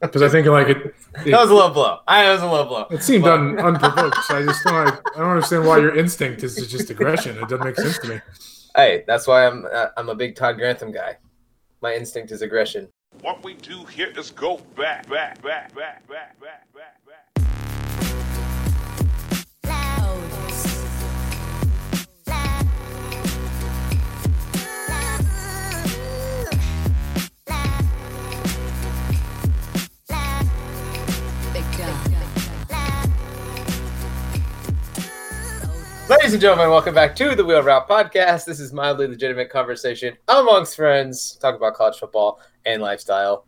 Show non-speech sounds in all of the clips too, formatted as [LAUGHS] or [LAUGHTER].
because I think like it. It, That was a low blow. I was a low blow. it seemed But- un, unprovoked. So I just don't. Like, I don't understand why your instinct is just aggression. It doesn't make sense to me. Hey, that's why I'm uh, I'm a big Todd Grantham guy. My instinct is aggression. What we do here is go back, back, back, back, back, back, back, back. Ladies and gentlemen, welcome back to the Wheel Route Podcast. This is mildly legitimate conversation amongst friends, talk about college football and lifestyle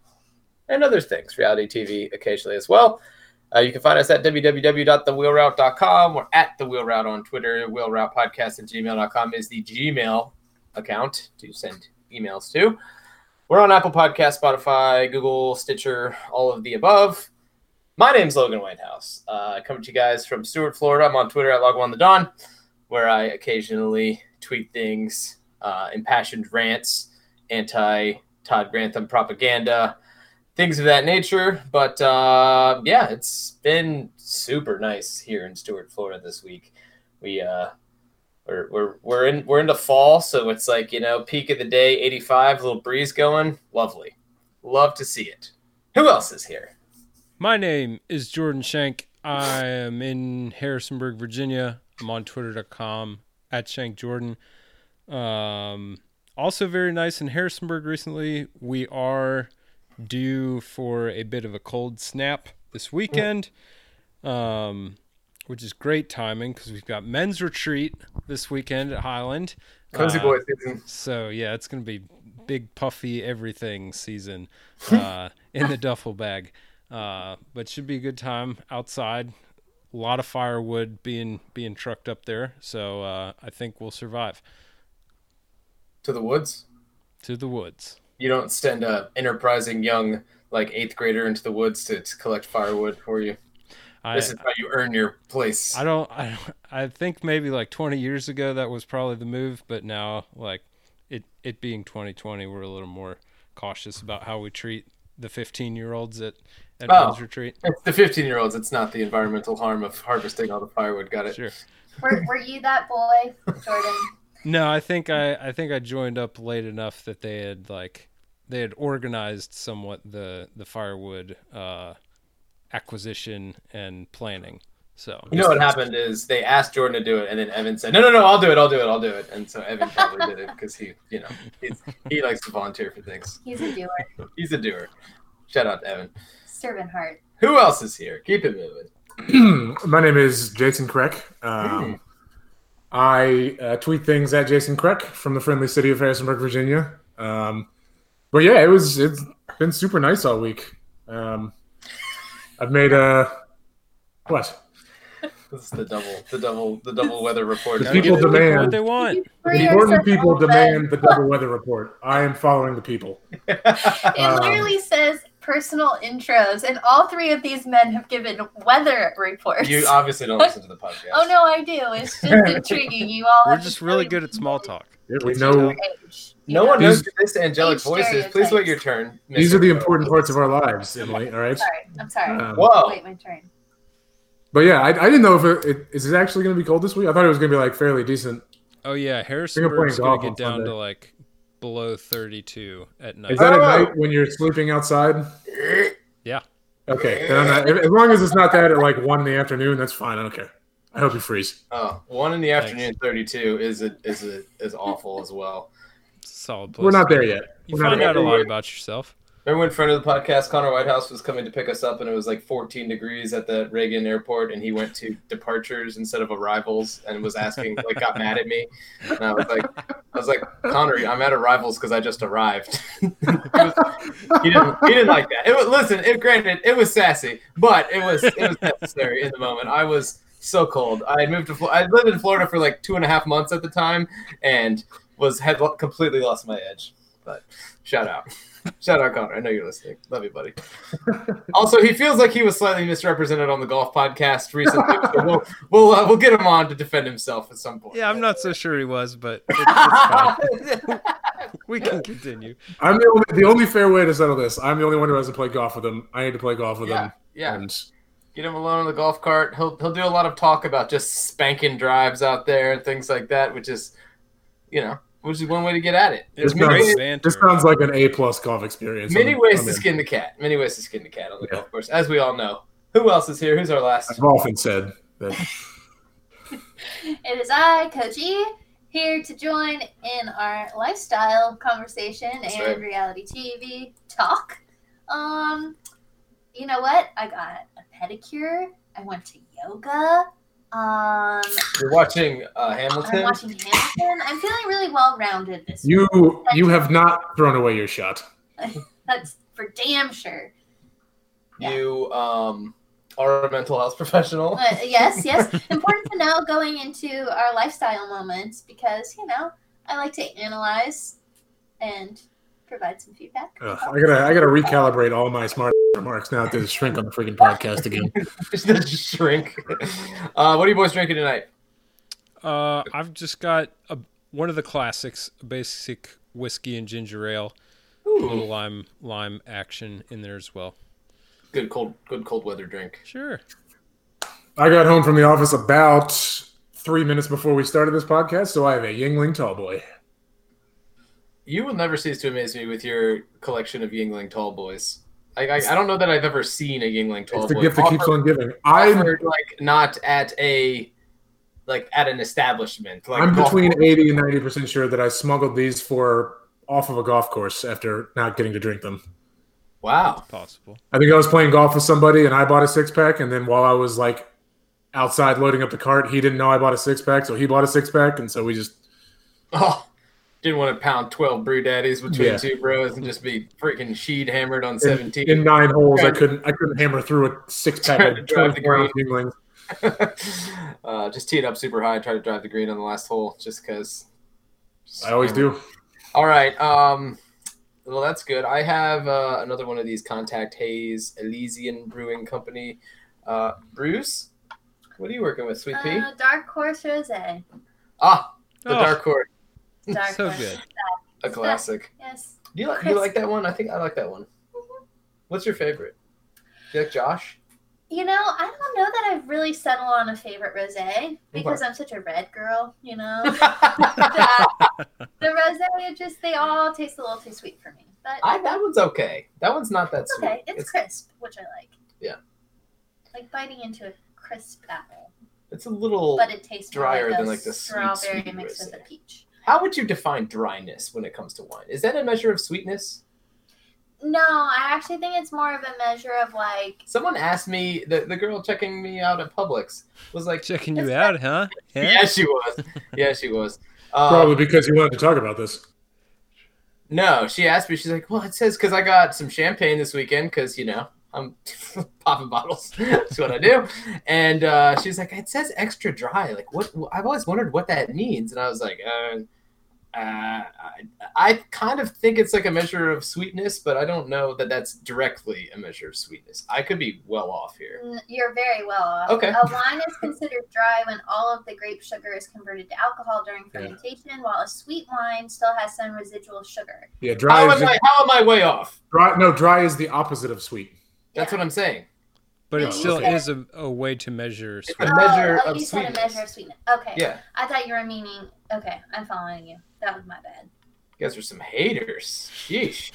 and other things, reality TV occasionally as well. Uh, you can find us at www.thewheelroute.com or at the Wheel Route on Twitter. Wheel Route Podcast at gmail.com is the Gmail account to send emails to. We're on Apple Podcast, Spotify, Google, Stitcher, all of the above. My name's Logan Whitehouse. Uh, I come to you guys from Stuart, Florida. I'm on Twitter at Log1TheDon, where I occasionally tweet things, uh, impassioned rants, anti Todd Grantham propaganda, things of that nature. But uh, yeah, it's been super nice here in Stuart, Florida this week. We uh, we're, we're, we're in we're into fall, so it's like you know peak of the day, 85, little breeze going, lovely. Love to see it. Who else is here? My name is Jordan Shank. I am in Harrisonburg, Virginia. I'm on twitter.com at Shank Jordan. Um, also, very nice in Harrisonburg recently. We are due for a bit of a cold snap this weekend, um, which is great timing because we've got men's retreat this weekend at Highland. Cozy Uh, boy season. So yeah, it's gonna be big puffy everything season [LAUGHS] uh, in the duffel bag. Uh, but should be a good time outside. A lot of firewood being being trucked up there, so uh, I think we'll survive to the woods. to the woods. You don't send a enterprising young like eighth grader into the woods to, to collect firewood for you. I This is how you earn your place. I don't I I think maybe like 20 years ago that was probably the move, but now like it it being 2020, we're a little more cautious about how we treat the 15 year olds at at Oh. men's retreat. It's the 15 year olds. It's not the environmental harm of harvesting all the firewood. Got it. Sure. Were, were you that boy, Jordan? [LAUGHS] No, I think I I think I joined up late enough that they had like they had organized somewhat the the firewood uh, acquisition and planning. So You know what happened is they asked Jordan to do it, and then Evan said, "No, no, no, I'll do it. I'll do it. I'll do it." And so Evan probably did it because he, you know, he's, he likes to volunteer for things. He's a doer. [LAUGHS] He's a doer. Shout out to Evan. Servant heart. Who else is here? Keep it moving. [CLEARS THROAT] My name is Jason Kreck. Um, I uh, tweet things at Jason Kreck from the friendly city of Harrisonburg, Virginia. Um, but yeah, it was it's been super nice all week. Um, I've made a what? This is the double, the double, the double weather report. The people demand- what they want. The your important people demand the double weather report. I am following the people. [LAUGHS] It Um, literally says personal intros, and all three of these men have given weather reports. You obviously don't listen to the podcast. oh no, I do. It's just [LAUGHS] intriguing. You all. We're have just really good at small talk. We know age, No know? one knows These- this angelic Age voice is. Please wait your turn. these are the important parts of our lives, Emily. All right. Sorry, I'm sorry. Um, Whoa. Wait, my turn. But yeah, I, I didn't know if it, it is it actually going to be cold this week. I thought it was going to be like fairly decent. Oh yeah, playing Harrisonburg's gonna get on down to like below 32 at night. Is that Oh. at night when you're sleeping outside? Yeah. Okay, then I'm not, as long as it's not that at like one in the afternoon, that's fine. I don't care. I hope you freeze. Oh, one in the Thanks. afternoon, thirty-two is a, is a, is awful as well. Solid place. We're not there yet. You We're find out a lot about yourself. Remember when friend of the podcast, Connor Whitehouse, was coming to pick us up, and it was like 14 degrees at the Reagan airport, and he went to departures instead of arrivals, and was asking, like, got mad at me, and I was like, I was like, Connor, I'm at arrivals because I just arrived. He was- [LAUGHS] he didn't, he didn't like that. It was, listen, it granted, it was sassy, but it was, it was necessary in the moment. I was so cold. I had moved to, I lived in Florida for like two and a half months at the time, and was had completely lost my edge. But shout out. [LAUGHS] Shout out Connor. I know you're listening. Love you, buddy. also, he feels like he was slightly misrepresented on the golf podcast recently. so we'll [LAUGHS] we'll, uh, we'll get him on to defend himself at some point. Yeah, I'm not so sure he was, but it's, it's [LAUGHS] we can continue. I'm the only, the only fair way to settle this. I'm the only one who hasn't played golf with him. I need to play golf with yeah, him. yeah. And Get him alone on the golf cart. He'll he'll do a lot of talk about just spanking drives out there and things like that, which is, you know, which is one way to get at it. It's This many, sounds- this sounds like an A plus golf experience. many I'm- ways I'm to in. skin the cat. Many ways to skin the cat on the Yeah. golf course, as we all know. Who else is here? Who's our last? I've often said that [LAUGHS] It is I, Coach E, here to join in our lifestyle conversation That's and right. reality TV talk. Um, you know what? I got a pedicure. I went to yoga. Um, You're watching uh, I'm Hamilton. watching Hamilton. I'm feeling really well rounded this week. you you have not thrown away your shot. [LAUGHS] That's for damn sure. Yeah. You um, are a mental health professional. Uh, yes, [LAUGHS] yes. Important to know going into our lifestyle moments because, you know, I like to analyze and provide some feedback. Ugh, I gotta I gotta [LAUGHS] recalibrate all my smart remarks now to shrink on the freaking podcast again. [LAUGHS] Just to shrink. Uh, what are you boys drinking tonight? Uh, I've just got a, one of the classics, basic whiskey and ginger ale, a little lime lime action in there as well. Good cold, good cold weather drink. Sure. I got home from the office about three minutes before we started this podcast, so I have a Yuengling tall boy. You will never cease to amaze me with your collection of Yuengling Tall Boys. I, I, I don't know that I've ever seen a Yuengling Tall It's the gift that keeps on giving. I'm like not at a like at an establishment. Like I'm between course. eighty and ninety percent sure that I smuggled these for off of a golf course after not getting to drink them. Wow. Possible. I think I was playing golf with somebody and I bought a six pack, and then while I was like outside loading up the cart, he didn't know I bought a six pack, so he bought a six pack, and so we just [LAUGHS] Oh, didn't want to pound twelve brew daddies between Yeah. two bros and just be freaking sheed hammered on seventeen. in nine holes I couldn't I couldn't hammer through a six [LAUGHS] pack of drive the 24 ounce Yuenglings. uh, just tee it up super high, try to drive the green on the last hole, just because. I always do. All right. Um, well, that's good. I have uh, another one of these Contact Haze Elysian Brewing Company uh, brews. What are you working with, Sweet Pea? Uh, dark Horse Rosé. ah, the Oh. Dark Horse, Dark So Horse. good. a classic. Yes. Do you like? Do you like that one? I think I like that one. Mm-hmm. What's your favorite? Do you like Josh? You know, I don't know that I've really settled on a favorite rosé because I'm such a red girl. You know, [LAUGHS] the rosé, it just they all taste a little too sweet for me. But I, that one's okay. That one's not that it's sweet. okay. It's, crisp, which I like. Yeah. Like biting into a crisp apple, It's a little. but it tastes drier like than, like, the strawberry sweet mixed with rosé. a peach. How would you define dryness when it comes to wine? Is that a measure of sweetness? No, I actually think it's more of a measure of like Someone asked me, the, the girl checking me out at Publix was like, Checking you out, huh? [LAUGHS] Yeah. yeah, she was. [LAUGHS] Yeah, she was. Um, Probably because you wanted to talk about this. No, she asked me, she's like, well, it says, because I got some champagne this weekend, because, you know, I'm [LAUGHS] popping bottles. That's what I do. And uh, she's like, it says extra dry. Like, what? I've always wondered what that means. And I was like, uh, uh, I, I kind of think it's like a measure of sweetness, but I don't know that that's directly a measure of sweetness. I could be well off here. You're very well off. Okay. A wine is considered dry when all of the grape sugar is converted to alcohol during fermentation, while a sweet wine still has some residual sugar. Yeah, dry. Is am, just, I, how am I way off? dry. No, dry is the opposite of sweet. That's what I'm saying. But it still said- is a, a way to measure. a measure oh, of you said a sweetness. measure of sweetness. Okay. Yeah. I thought you were meaning. Okay, I'm following you. That was my bad. You guys are some haters. Sheesh.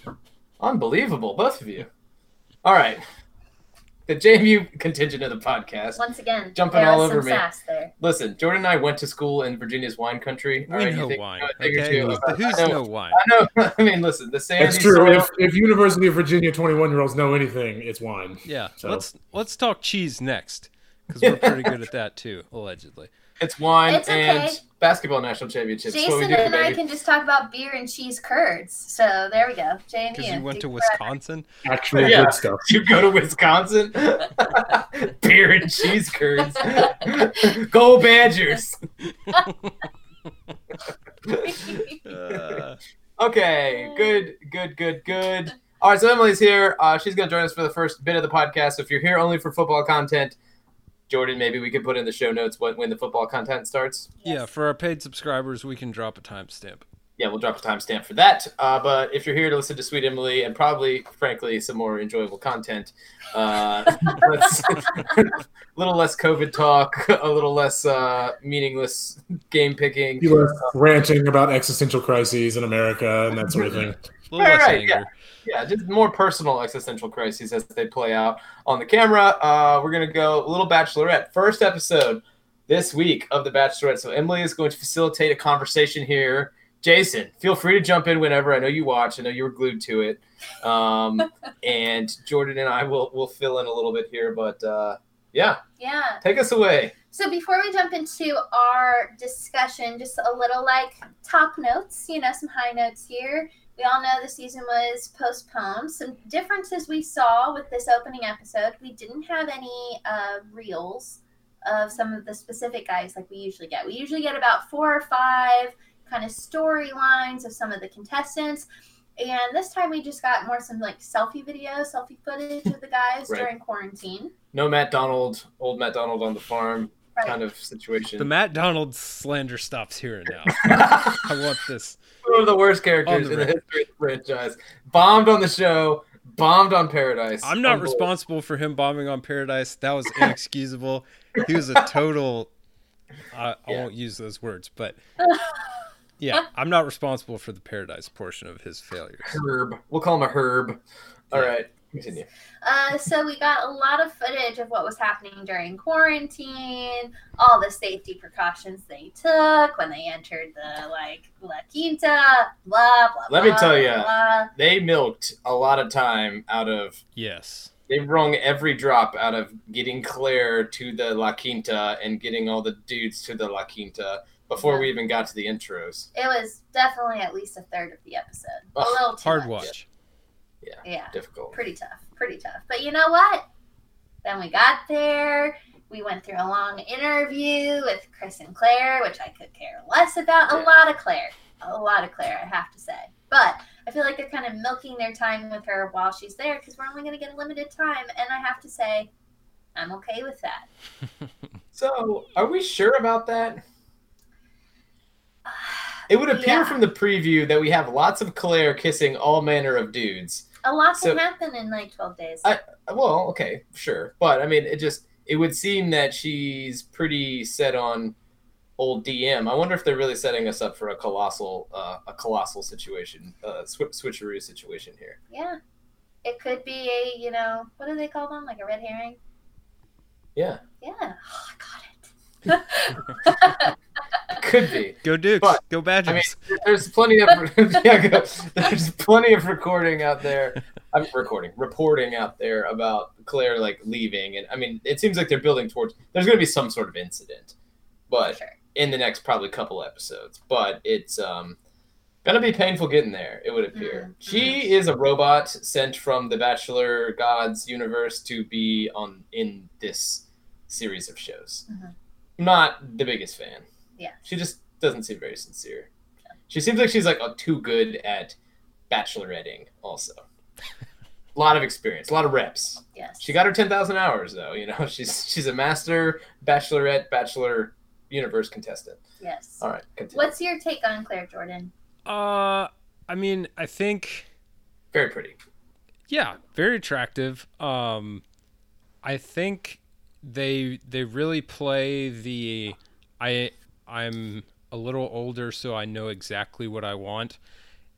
Unbelievable, both of you. All right. The JMU contingent of the podcast. Once again, Jumping all over some me. sass there. Listen, Jordan and I went to school in Virginia's wine country. We All right, know think- wine. you know a thing or Okay, who's, about- who's I know, no wine? I know. [LAUGHS] I mean, listen, the sandy That's true. soil. If, if University of Virginia 21 year olds know anything, it's wine. Yeah, So- let's let's talk cheese next because we're pretty good at that too, allegedly. It's wine It's okay. and basketball national championships. what we Jason do, and I can just talk about beer and cheese curds. So there we go. Jay and Because you went to Wisconsin. Actually, Yeah. good stuff. You go to Wisconsin, [LAUGHS] beer and cheese curds. [LAUGHS] Go Badgers! Uh, [LAUGHS] Okay, good, good, good, good. All right, so Emily's here. Uh, she's going to join us for the first bit of the podcast. So if you're here only for football content, Jordan, maybe we could put in the show notes when, when the football content starts. Yeah, for our paid subscribers, we can drop a timestamp. Yeah, we'll drop a timestamp for that. Uh, but if you're here to listen to Sweet Emily and probably, frankly, some more enjoyable content, uh, [LAUGHS] let's, a [LAUGHS] little less COVID talk, a little less uh, meaningless game picking. You were ranting about existential crises in America and that sort of thing. [LAUGHS] A little less Right, anger. Yeah, just more personal existential crises as they play out on the camera. Uh, we're gonna go a little Bachelorette. First episode this week of the Bachelorette. So Emily is going to facilitate a conversation here. Jason, feel free to jump in whenever. I know you watch. I know you were glued to it. Um, [LAUGHS] and Jordan and I will will fill in a little bit here, but uh, yeah, Yeah. take us away. So before we jump into our discussion, just a little like top notes, you know, some high notes here. We all know the season was postponed. Some differences we saw with this opening episode. We didn't have any uh, reels of some of the specific guys like we usually get. We usually get about four or five kind of storylines of some of the contestants. And this time we just got more some like selfie videos, selfie footage of the guys [LAUGHS] Right. during quarantine. No Matt Donald, old Matt Donald on the farm Right. kind of situation. The Matt Donald slander stops here and now. [LAUGHS] I want this. One of the worst characters the in the history of the franchise. Bombed on the show, bombed on Paradise. I'm not Unbelievable. responsible for him bombing on Paradise. That was inexcusable. he was a total. I I won't use those words, but [LAUGHS] yeah, I'm not responsible for the Paradise portion of his failures. Herb. We'll call him a Herb. All Yeah. right, continue. Uh, so we got a lot of footage of what was happening during quarantine, all the safety precautions they took when they entered the like La Quinta, blah blah. Let me tell blah, ya. blah. They milked a lot of time out of. Yes. They wrung every drop out of getting Clare to the La Quinta and getting all the dudes to the La Quinta before Yeah. we even got to the intros. It was definitely at least a third of the episode. A little too Hard much. watch. Yeah, Difficult. pretty tough, pretty tough. But you know what? Then we got there. We went through a long interview with Chris and Clare, which I could care less about. A lot of Clare, a lot of Clare, I have to say. But I feel like they're kind of milking their time with her while she's there because we're only going to get a limited time, and I have to say, I'm okay with that. [LAUGHS] So, are we sure about that? [SIGHS] It would appear Yeah. from the preview that we have lots of Clare kissing all manner of dudes. A lot So- can happen in like 12 days. I- Well, okay, sure, but I mean, it just it would seem that she's pretty set on old DM. I wonder if they're really setting us up for a colossal, uh, a colossal situation, uh, sw- switcheroo situation here. yeah. It could be a, you know, what do they call them? Like a red herring? Yeah, Yeah. Oh, I got it. [LAUGHS] [LAUGHS] [LAUGHS] it could be. Go Dukes. But, Go Badgers. There's plenty of [LAUGHS] yeah, go- there's plenty of recording out there. I'm recording, reporting out there about Clare like leaving, and I mean, it seems like they're building towards. There's going to be some sort of incident, but sure. in the next probably couple episodes. But it's um gonna be painful getting there. It would appear Mhm. she is a robot sent from the Bachelor Gods universe to be on in this series of shows. Mhm. Not the biggest fan. Yeah. She just doesn't seem very sincere. She seems like she's like uh, too good at bacheloretting. Also, a [LAUGHS] lot of experience, a lot of reps. Yes. She got her ten thousand hours though. You know, [LAUGHS] she's she's a master bachelorette bachelor universe contestant. Yes. All right, continue. What's your take on Clare Jordan? Uh, I mean, I think Very pretty. yeah, very attractive. Um, I think they they really play the I I'm a little older, so I know exactly what I want,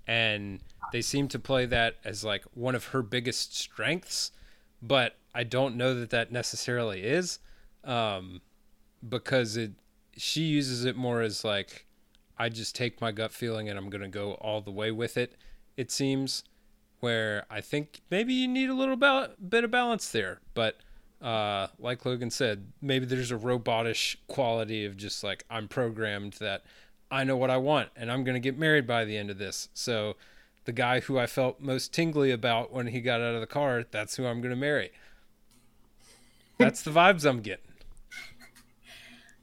and they seem to play that as like one of her biggest strengths, but I don't know that that necessarily is, um, because it she uses it more as like I just take my gut feeling and I'm gonna go all the way with it. It seems where I think maybe you need a little ba- bit of balance there. But uh, like Logan said, maybe there's a robotish quality of just like I'm programmed that I know what I want and I'm gonna get married by the end of this. So the guy who I felt most tingly about when he got out of the car, that's who I'm gonna marry. That's the vibes I'm getting.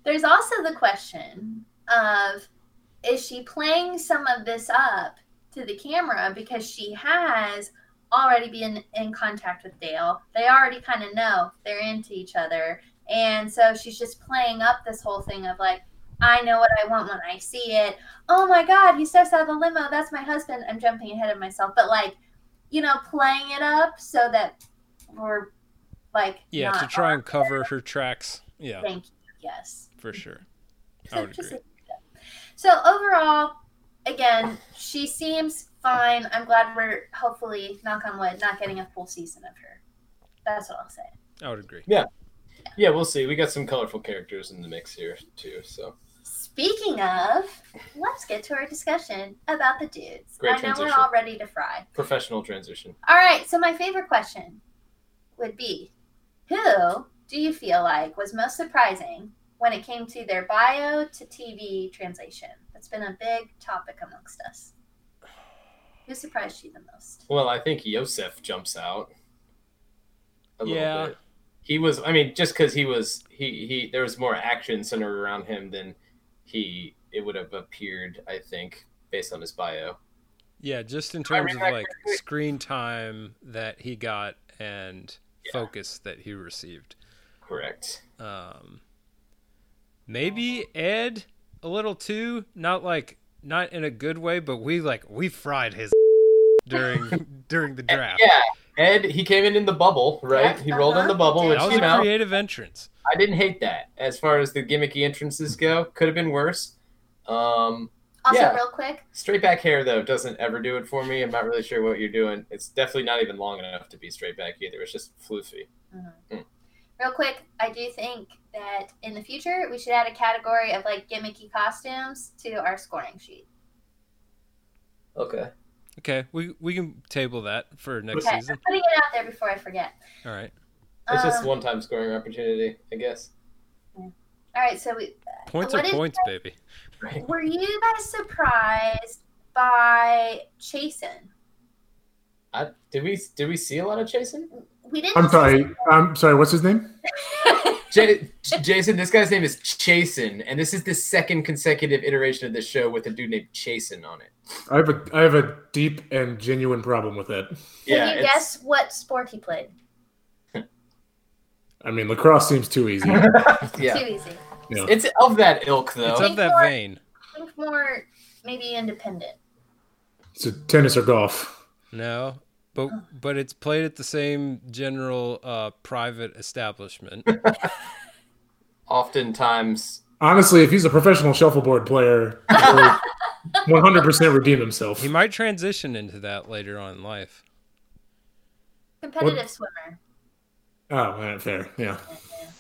There's also the question of is she playing some of this up to the camera because she has already been in contact with Dale. They already kind of know they're into each other. And so she's just playing up this whole thing of like, I know what I want when I see it. Oh my God, he steps out of the limo. That's my husband. I'm jumping ahead of myself. But like, you know, playing it up so that we're like, Yeah, to try and cover there. her tracks. Yeah, Thank you. Yes. for sure. [LAUGHS] I would agree. So overall, again, she seems fine. I'm glad we're hopefully, knock on wood, not getting a full season of her. That's what I'll say. I would agree. Yeah, Yeah, we'll see. We got some colorful characters in the mix here too. So Speaking of, let's get to our discussion about the dudes. Great I know transition. we're all ready to fry. professional transition. All right, so my favorite question would be Who do you feel like was most surprising when it came to their bio to TV translation? That's been a big topic amongst us. Who surprised you the most? Well, I think Yosef jumps out. A little Yeah. bit. He was. I mean, just because he was, he he. There was more action centered around him than he. It would have appeared, I think, based on his bio. Yeah, just in terms of like screen time that he got and Yeah. focus that he received. Correct. Um, maybe Ed a little too, not like not in a good way, but we like we fried his [LAUGHS] during [LAUGHS] during the draft. Yeah, Ed. He came in in the bubble, right? He rolled in uh-huh. the bubble, which That was you a creative entrance. I didn't hate that. As far as the gimmicky entrances go, could have been worse. Um, Also, Yeah. real quick, straight back hair though doesn't ever do it for me. I'm not really sure what you're doing. It's definitely not even long enough to be straight back either. It's just floofy. real quick, I do think that in the future we should add a category of like gimmicky costumes to our scoring sheet. Okay. Okay, we we can table that for next Okay, season. I'm putting it out there before I forget. All right. It's just Um, one time scoring opportunity, I guess. All right, so we Points are is points, baby. Were you guys surprised by Chasen? I, did we did we see a lot of Jason? We didn't. I'm sorry. I'm sorry. What's his name? [LAUGHS] J- Jason, this guy's name is Chasen, and this is the second consecutive iteration of this show with a dude named Chasen on it. I have a I have a deep and genuine problem with that. Can you it's- guess what sport he played? [LAUGHS] I mean, lacrosse seems too easy. [LAUGHS] yeah. Too easy. Yeah. It's of that ilk though. It's of that more- vein. Think more, maybe independent. It's a tennis or golf. No, but but it's played at the same general uh, private establishment. [LAUGHS] Oftentimes, Honestly, if he's a professional shuffleboard player, 100% [LAUGHS] redeem himself. He might transition into that later on in life. Competitive swimmer. Oh, right, fair. Yeah.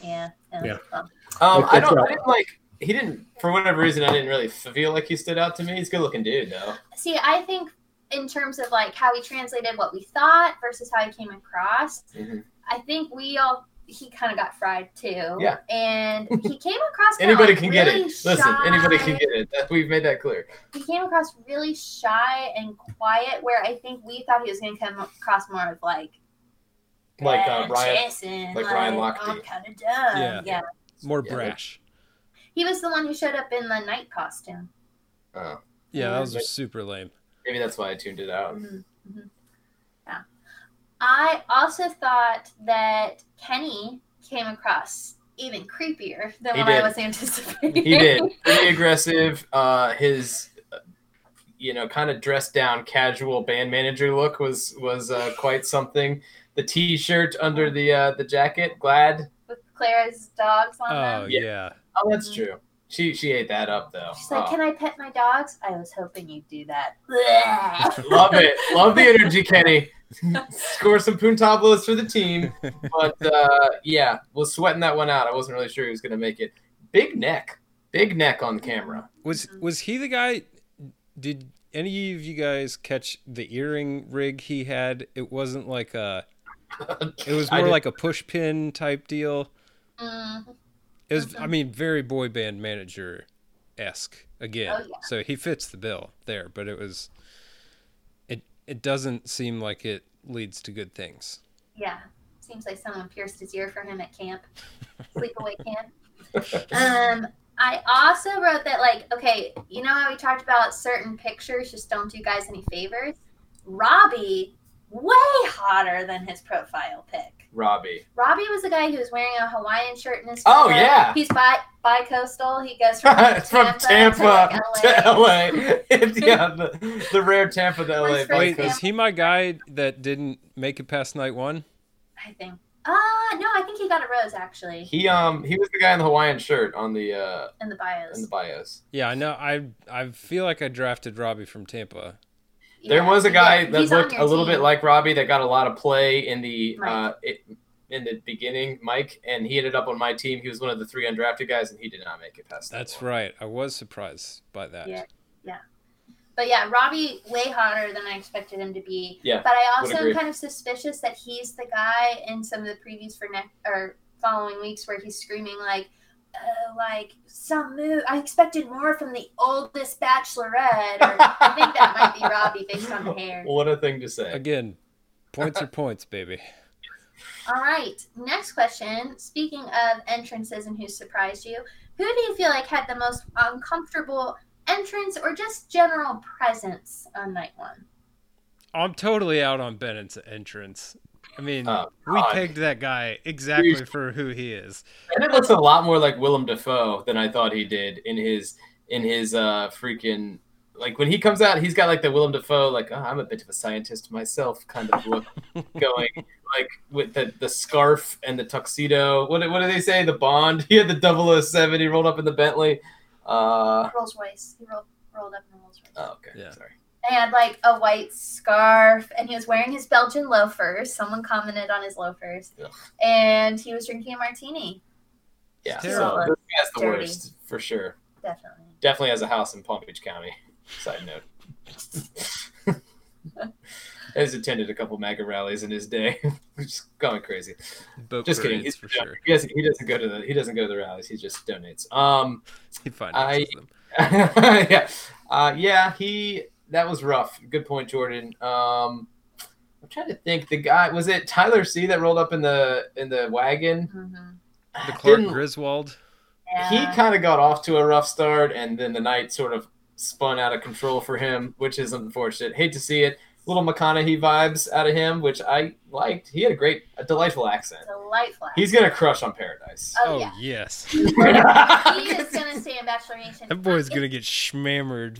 Yeah. Yeah. Yeah. Well, um, I don't. I didn't like. He didn't. For whatever reason, I didn't really feel like he stood out to me. He's a good looking dude though. see, I think in terms of like how he translated what we thought versus how he came across, Mhm. I think we all he kind of got fried too. Yeah. And [LAUGHS] he came across Anybody like, can get really it. Listen, anybody can get it. That, we've made that clear. He came across really shy and quiet, where I think we thought he was going to come across more of like Like "Yeah, uh, Ryan. Jason, like Ryan I'm kind of dumb. Yeah. yeah. More Yeah, brash. He was the one who showed up in the night costume. Oh, Yeah, that was super lame. Maybe that's why I tuned it out. Mhm, mhm. Yeah. I also thought that Kenny came across even creepier than He what I was anticipating. He did. [LAUGHS] Pretty aggressive. Uh, his, uh, you know, kind of dressed down, casual band manager look was was uh, quite something. The T-shirt under the uh, the jacket, glad. With Clara's dogs on Oh them. Yeah. yeah. Oh, that's Mhm. true. She she ate that up though. She's like, Oh. "Can I pet my dogs?" I was hoping you'd do that. [LAUGHS] Love it. Love the energy, Kenny. Score some puntablos for the team. But uh, yeah, was sweating that one out. I wasn't really sure he was going to make it. Big neck. Big neck on camera. Was was he the guy? Did any of you guys catch the earring rig he had? It wasn't like a. [LAUGHS] It was more like a push pin type deal. Mm, It was, I mean, very boy band manager esque again. Oh, yeah. So he fits the bill there, but it was. It it doesn't seem like it leads to good things. yeah, seems like someone pierced his ear for him at camp, [LAUGHS] sleepaway camp. Um, I also wrote that, like, okay, you know how we talked about certain pictures just don't do guys any favors? Robbie, way hotter than his profile pic. Robbie. Robbie was the guy who was wearing a Hawaiian shirt in his Oh, yeah. He's bi bi-coastal. He goes [LAUGHS] from, It's from Tampa to, like, to LA. [LAUGHS] yeah, the, the rare Tampa to LA. Wait, is he my guy that didn't make it past night one? I think. Uh, no, I think he got a rose, actually, He um he was the guy in the Hawaiian shirt on the uh in the bios. in the bios. Yeah, I know. I I feel like I drafted Robbie from Tampa. There Yeah, was a guy yeah, that looked a little team. bit like Robbie that got a lot of play in the uh it, in the beginning, Mike, and he ended up on my team. He was one of the three undrafted guys, and he did not make it past. that That's one. right. I was surprised by that. Yeah. yeah. But yeah, Robbie way hotter than I expected him to be. Yeah, But I also am kind of suspicious that he's the guy in some of the previews for next or following weeks where he's screaming like, uh, like some move. I expected more from the oldest bachelorette. Or I think that might be Robbie based on the hair. What a thing to say. Again, points are points, baby. All right, next question. Speaking of entrances and who surprised you, who do you feel like had the most uncomfortable entrance or just general presence on night one? I'm totally out on Bennett's entrance. I mean, Oh, we God. pegged that guy exactly Dude. for who he is. And it looks a lot more like Willem Dafoe than I thought he did in his in his uh freaking like when he comes out, he's got like the Willem Dafoe like oh, I'm a bit of a scientist myself kind of look [LAUGHS] going like with the the scarf and the tuxedo. What what do they say? The Bond. [LAUGHS] He had the 007. He rolled up in the Bentley. Uh Rolls Royce. He rolled, rolled up in the Rolls Royce. oh, okay. Yeah. Sorry. They had like a white scarf, and he was wearing his Belgian loafers. Someone commented on his loafers, Ugh. and he was drinking a martini. Yeah. It's So terrible. this guy's the Dirty. worst for sure. Definitely. Definitely has a house in Palm Beach County. Side note. [LAUGHS] Has attended a couple MAGA rallies in his day. [LAUGHS] just going crazy. Boat Just kidding. He's for sure. He doesn't, he doesn't go to the he doesn't go to the rallies. He just donates. Um, He finances them. [LAUGHS] yeah, uh, yeah. He that was rough. Good point, Jordan. Um, I'm trying to think. The guy was it Tyler C that rolled up in the in the wagon. hmm The Clark Didn't- Griswold. he kind of got off to a rough start, and then the night sort of spun out of control for him, which is unfortunate. Hate to see it. Little McConaughey vibes out of him, which I liked. He had a great, a delightful accent. delightful. He's gonna crush on Paradise. oh, Oh, yeah. yes. [LAUGHS] He is [LAUGHS] gonna stay in Bachelor Nation. That boy's going to get schmammered.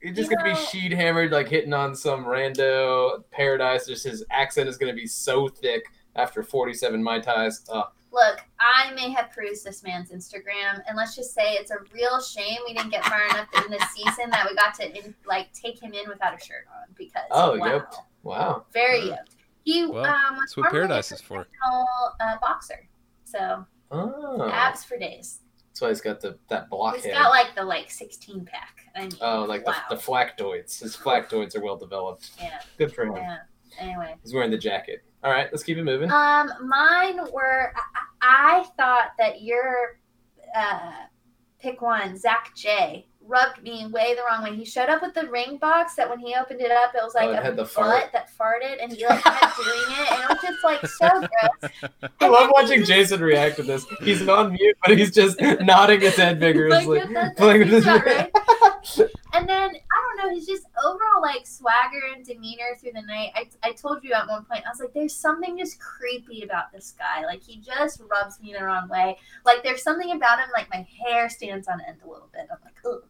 He's just gonna be You sheet hammered, like hitting on some rando Paradise. Just his accent is gonna be so thick after 47 mai tais. Uh, Look, I may have perused this man's Instagram, and let's just say it's a real shame we didn't get far enough in the season that we got to in, like take him in without a shirt on because Oh, wow, yoked. wow. very yoked. He Well, um, That's what Paradise is for. professional, uh, boxer, so Oh, abs for days. That's why he's got the that he's got like the like 16 pack. I mean, Oh, like wow. the, the flactoids. His flactoids are well developed. yeah, Good for him. yeah. Anyway, He's wearing the jacket. All right, let's keep it moving. um, mine were. I, I thought that your uh, pick one, Zach J, rubbed me way the wrong way. He showed up with the ring box that when he opened it up, it was like Oh, it a had the butt fart? that farted, and he like kept doing it, and it was just like so [LAUGHS] gross. I love watching just- Jason react to this. He's on mute, but he's just nodding his head vigorously, Like, that- that playing with his. right. [LAUGHS] And then I don't know, his just overall like swagger and demeanor through the night. I, I told you at one point, I was like, there's something just creepy about this guy. Like he just rubs me the wrong way. Like there's something about him, like my hair stands on end a little bit. I'm like, ugh,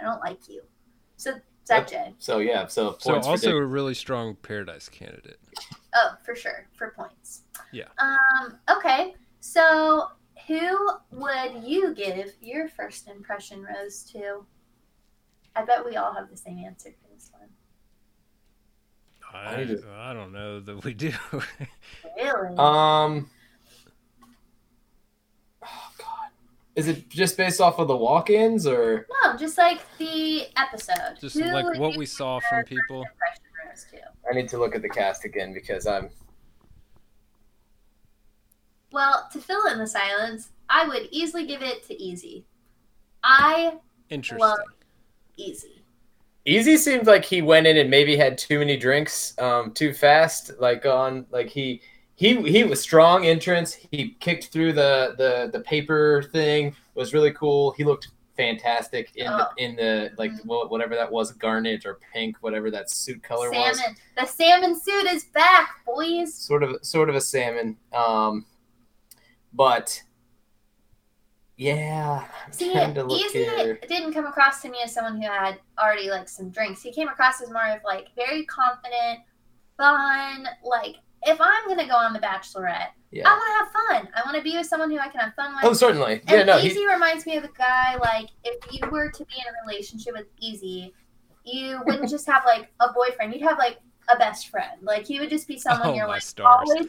I don't like you. So Zach J. So yeah, so So also a really strong Paradise candidate. Oh, for sure, for points. Yeah. Um. Okay. So who would you give your first impression rose to? I bet we all have the same answer for this one. I, I don't know that we do. [LAUGHS] Really? Um. Oh God, is it just based off of the walk-ins or? no, just like the episode. Just Who like what we saw from people. impression rose to? I need to look at the cast again because I'm. Well, to fill in the silence, I would easily give it to Easy. I Interesting. Easy. Easy seemed like he went in and maybe had too many drinks, um, too fast. Like on, like he he he was strong entrance. He kicked through the the the paper thing. Was really cool. He looked fantastic in Oh. the in the like Mhm. whatever that was, garnet or pink, whatever that suit color was. salmon. The salmon suit is back, boys. Sort of sort of a salmon. Um, but yeah, I'm See, to look Easy here. didn't come across to me as someone who had already like some drinks. He came across as more of like very confident, fun. Like if I'm gonna go on The Bachelorette, Yeah. I want to have fun. I want to be with someone who I can have fun with. Oh, certainly. Yeah, and no, Easy he, reminds me of a guy like if you were to be in a relationship with Easy, you wouldn't just have like a boyfriend. You'd have like a best friend. Like he would just be someone Oh, you're like stars. always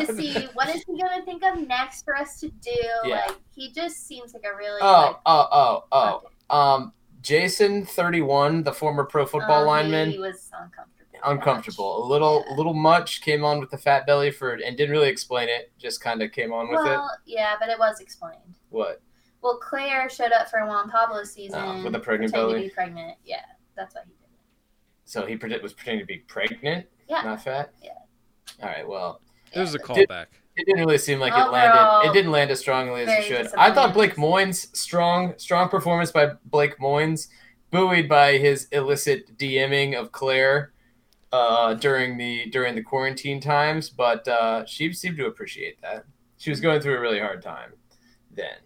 [LAUGHS] to see what is he gonna think of next for us to do. Yeah. Like he just seems like a really oh, like, oh, oh, oh. Um, Jason, thirty-one, the former pro football um, lineman. He was uncomfortable. Uncomfortable. A little, Yeah. a little much. Came on with the fat belly for and didn't really explain it. Just kind of came on with it. Well, yeah, but it was explained. What? Well, Clare showed up for Juan Pablo season Oh, with a pregnant pretending belly? To be pregnant. Yeah, that's why he did it. So he predict was pretending to be pregnant, Yeah. not fat. Yeah. All right. Well, It was a Yeah, callback. it didn't really seem like it oh, landed. It didn't land as strongly as it should. I thought. Blake Moynes strong, strong performance by Blake Moynes, buoyed by his illicit DMing of Clare uh, during the during the quarantine times. But uh, she seemed to appreciate that. She was going through a really hard time then.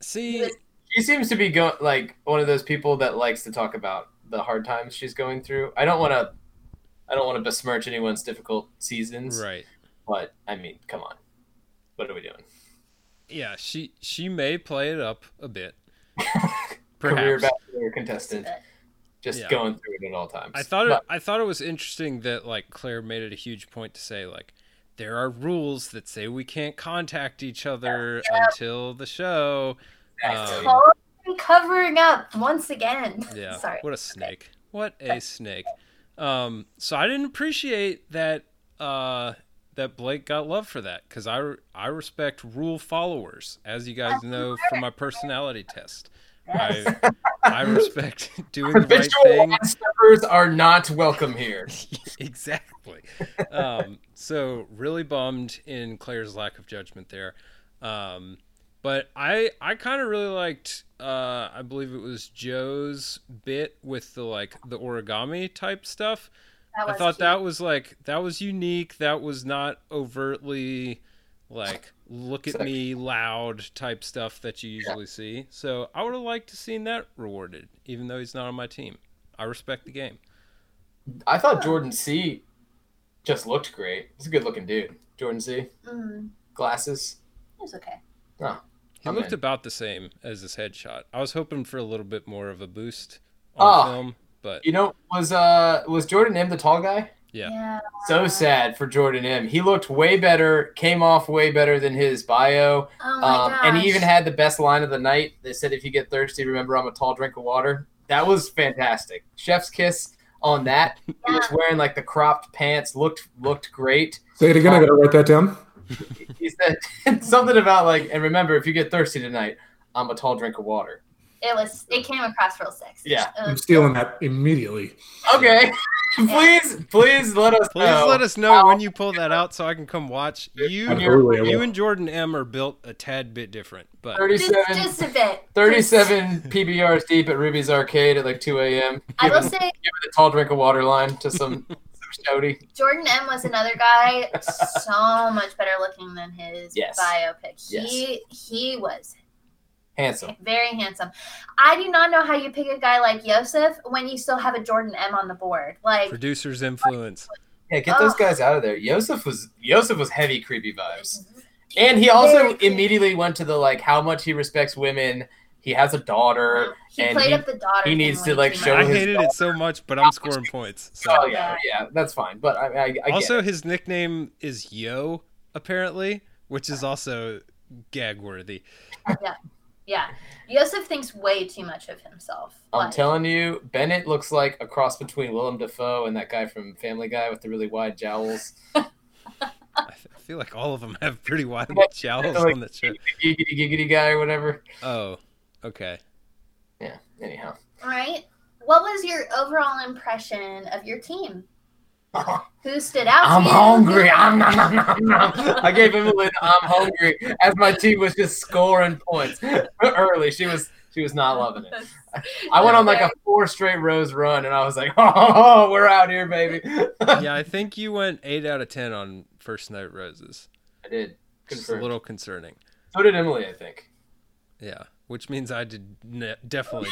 See, She seems to be going like one of those people that likes to talk about the hard times she's going through. I don't want to. I don't want to besmirch anyone's difficult seasons, right. but I mean, come on, what are we doing? Yeah, she she may play it up a bit. [LAUGHS] Career bachelor contestant, but- just Yeah. going through it at all times. I thought it, But- I thought it was interesting that like Clare made it a huge point to say like there are rules that say we can't contact each other until the show. Um, Totally covering up once again. [LAUGHS] Yeah. Sorry. What a snake. What a snake. Um, so I didn't appreciate that uh, that Blake got love for that because I, I respect rule followers, as you guys know from my personality test. I, [LAUGHS] I respect [LAUGHS] doing the right thing. line steppers are not welcome here. [LAUGHS] exactly. Um, so really bummed in Clare's lack of judgment there. Um, but I I kind of really liked uh, I believe it was Joe's bit with the like the origami type stuff. I thought cute. that was like that was unique. That was not overtly like look at me loud type stuff that you usually see. So I would have liked to seen that rewarded, even though he's not on my team. I respect the game. I thought Jordan C. just looked great. He's a good looking dude. Jordan C. Mm, Glasses. it was okay. He I'm looked in. about the same as his headshot. I was hoping for a little bit more of a boost on Oh. film, but You know, was uh was Jordan M the tall guy? Yeah. So sad for Jordan M. He looked way better, came off way better than his bio. Oh my Um, gosh. and he even had the best line of the night. They said, "If you get thirsty, remember I'm a tall drink of water." That was fantastic. Chef's kiss on that. He was wearing like the cropped pants. looked looked great. Say it again. I gotta write that down. He said [LAUGHS] something about like, and remember, if you get thirsty tonight, I'm a tall drink of water. It was. It came across real sexy. Yeah. It I'm stealing that immediately. Okay, [LAUGHS] please, please let us Please know. let us know when you pull that out so I can come watch. You Absolutely, you and Jordan M are built a tad bit different, but Just, 37, just a bit. 37 PBRs deep at Ruby's Arcade at like 2 a.m. I will Giving, say, giving a tall drink of water line to some [LAUGHS] some shouty. Jordan M was another guy so much better looking than his Yes. biopic. He he was Handsome. very handsome. I do not know how you pick a guy like Yosef when you still have a Jordan M on the board. Like producer's influence. Yeah, get those guys out of there. Yosef was Yosef was heavy creepy vibes. Mm-hmm. And he also immediately went to the like how much he respects women. He has a daughter. he and played he- up the daughter. he needs to, like, show I much. his hated it so much, but I'm scoring points. So. Oh yeah, yeah, that's fine. But I, I, I also, it. his nickname is Yo, apparently, which is also gag worthy. Yeah, Yosef thinks way too much of himself. I'm Like, telling you, Bennett looks like a cross between Willem Dafoe and that guy from Family Guy with the really wide jowls. [LAUGHS] I feel like all of them have pretty wide [LAUGHS] Yeah, jowls like- on that show. Giggity giggity guy or whatever. Oh, okay. Yeah. Anyhow, All right. What was your overall impression of your team? [LAUGHS] Who stood out? I'm you? hungry. [LAUGHS] I'm nom, nom, nom, nom. I gave Emily I'm hungry as my team was just scoring points [LAUGHS] early. She was she was not loving it. I went on like a four straight rows run, and I was like, "Oh, we're out here, baby." yeah, I think you went eight out of ten on first night roses. I did. Just a little concerning. So did Emily, I think. Yeah, which means I did ne- definitely.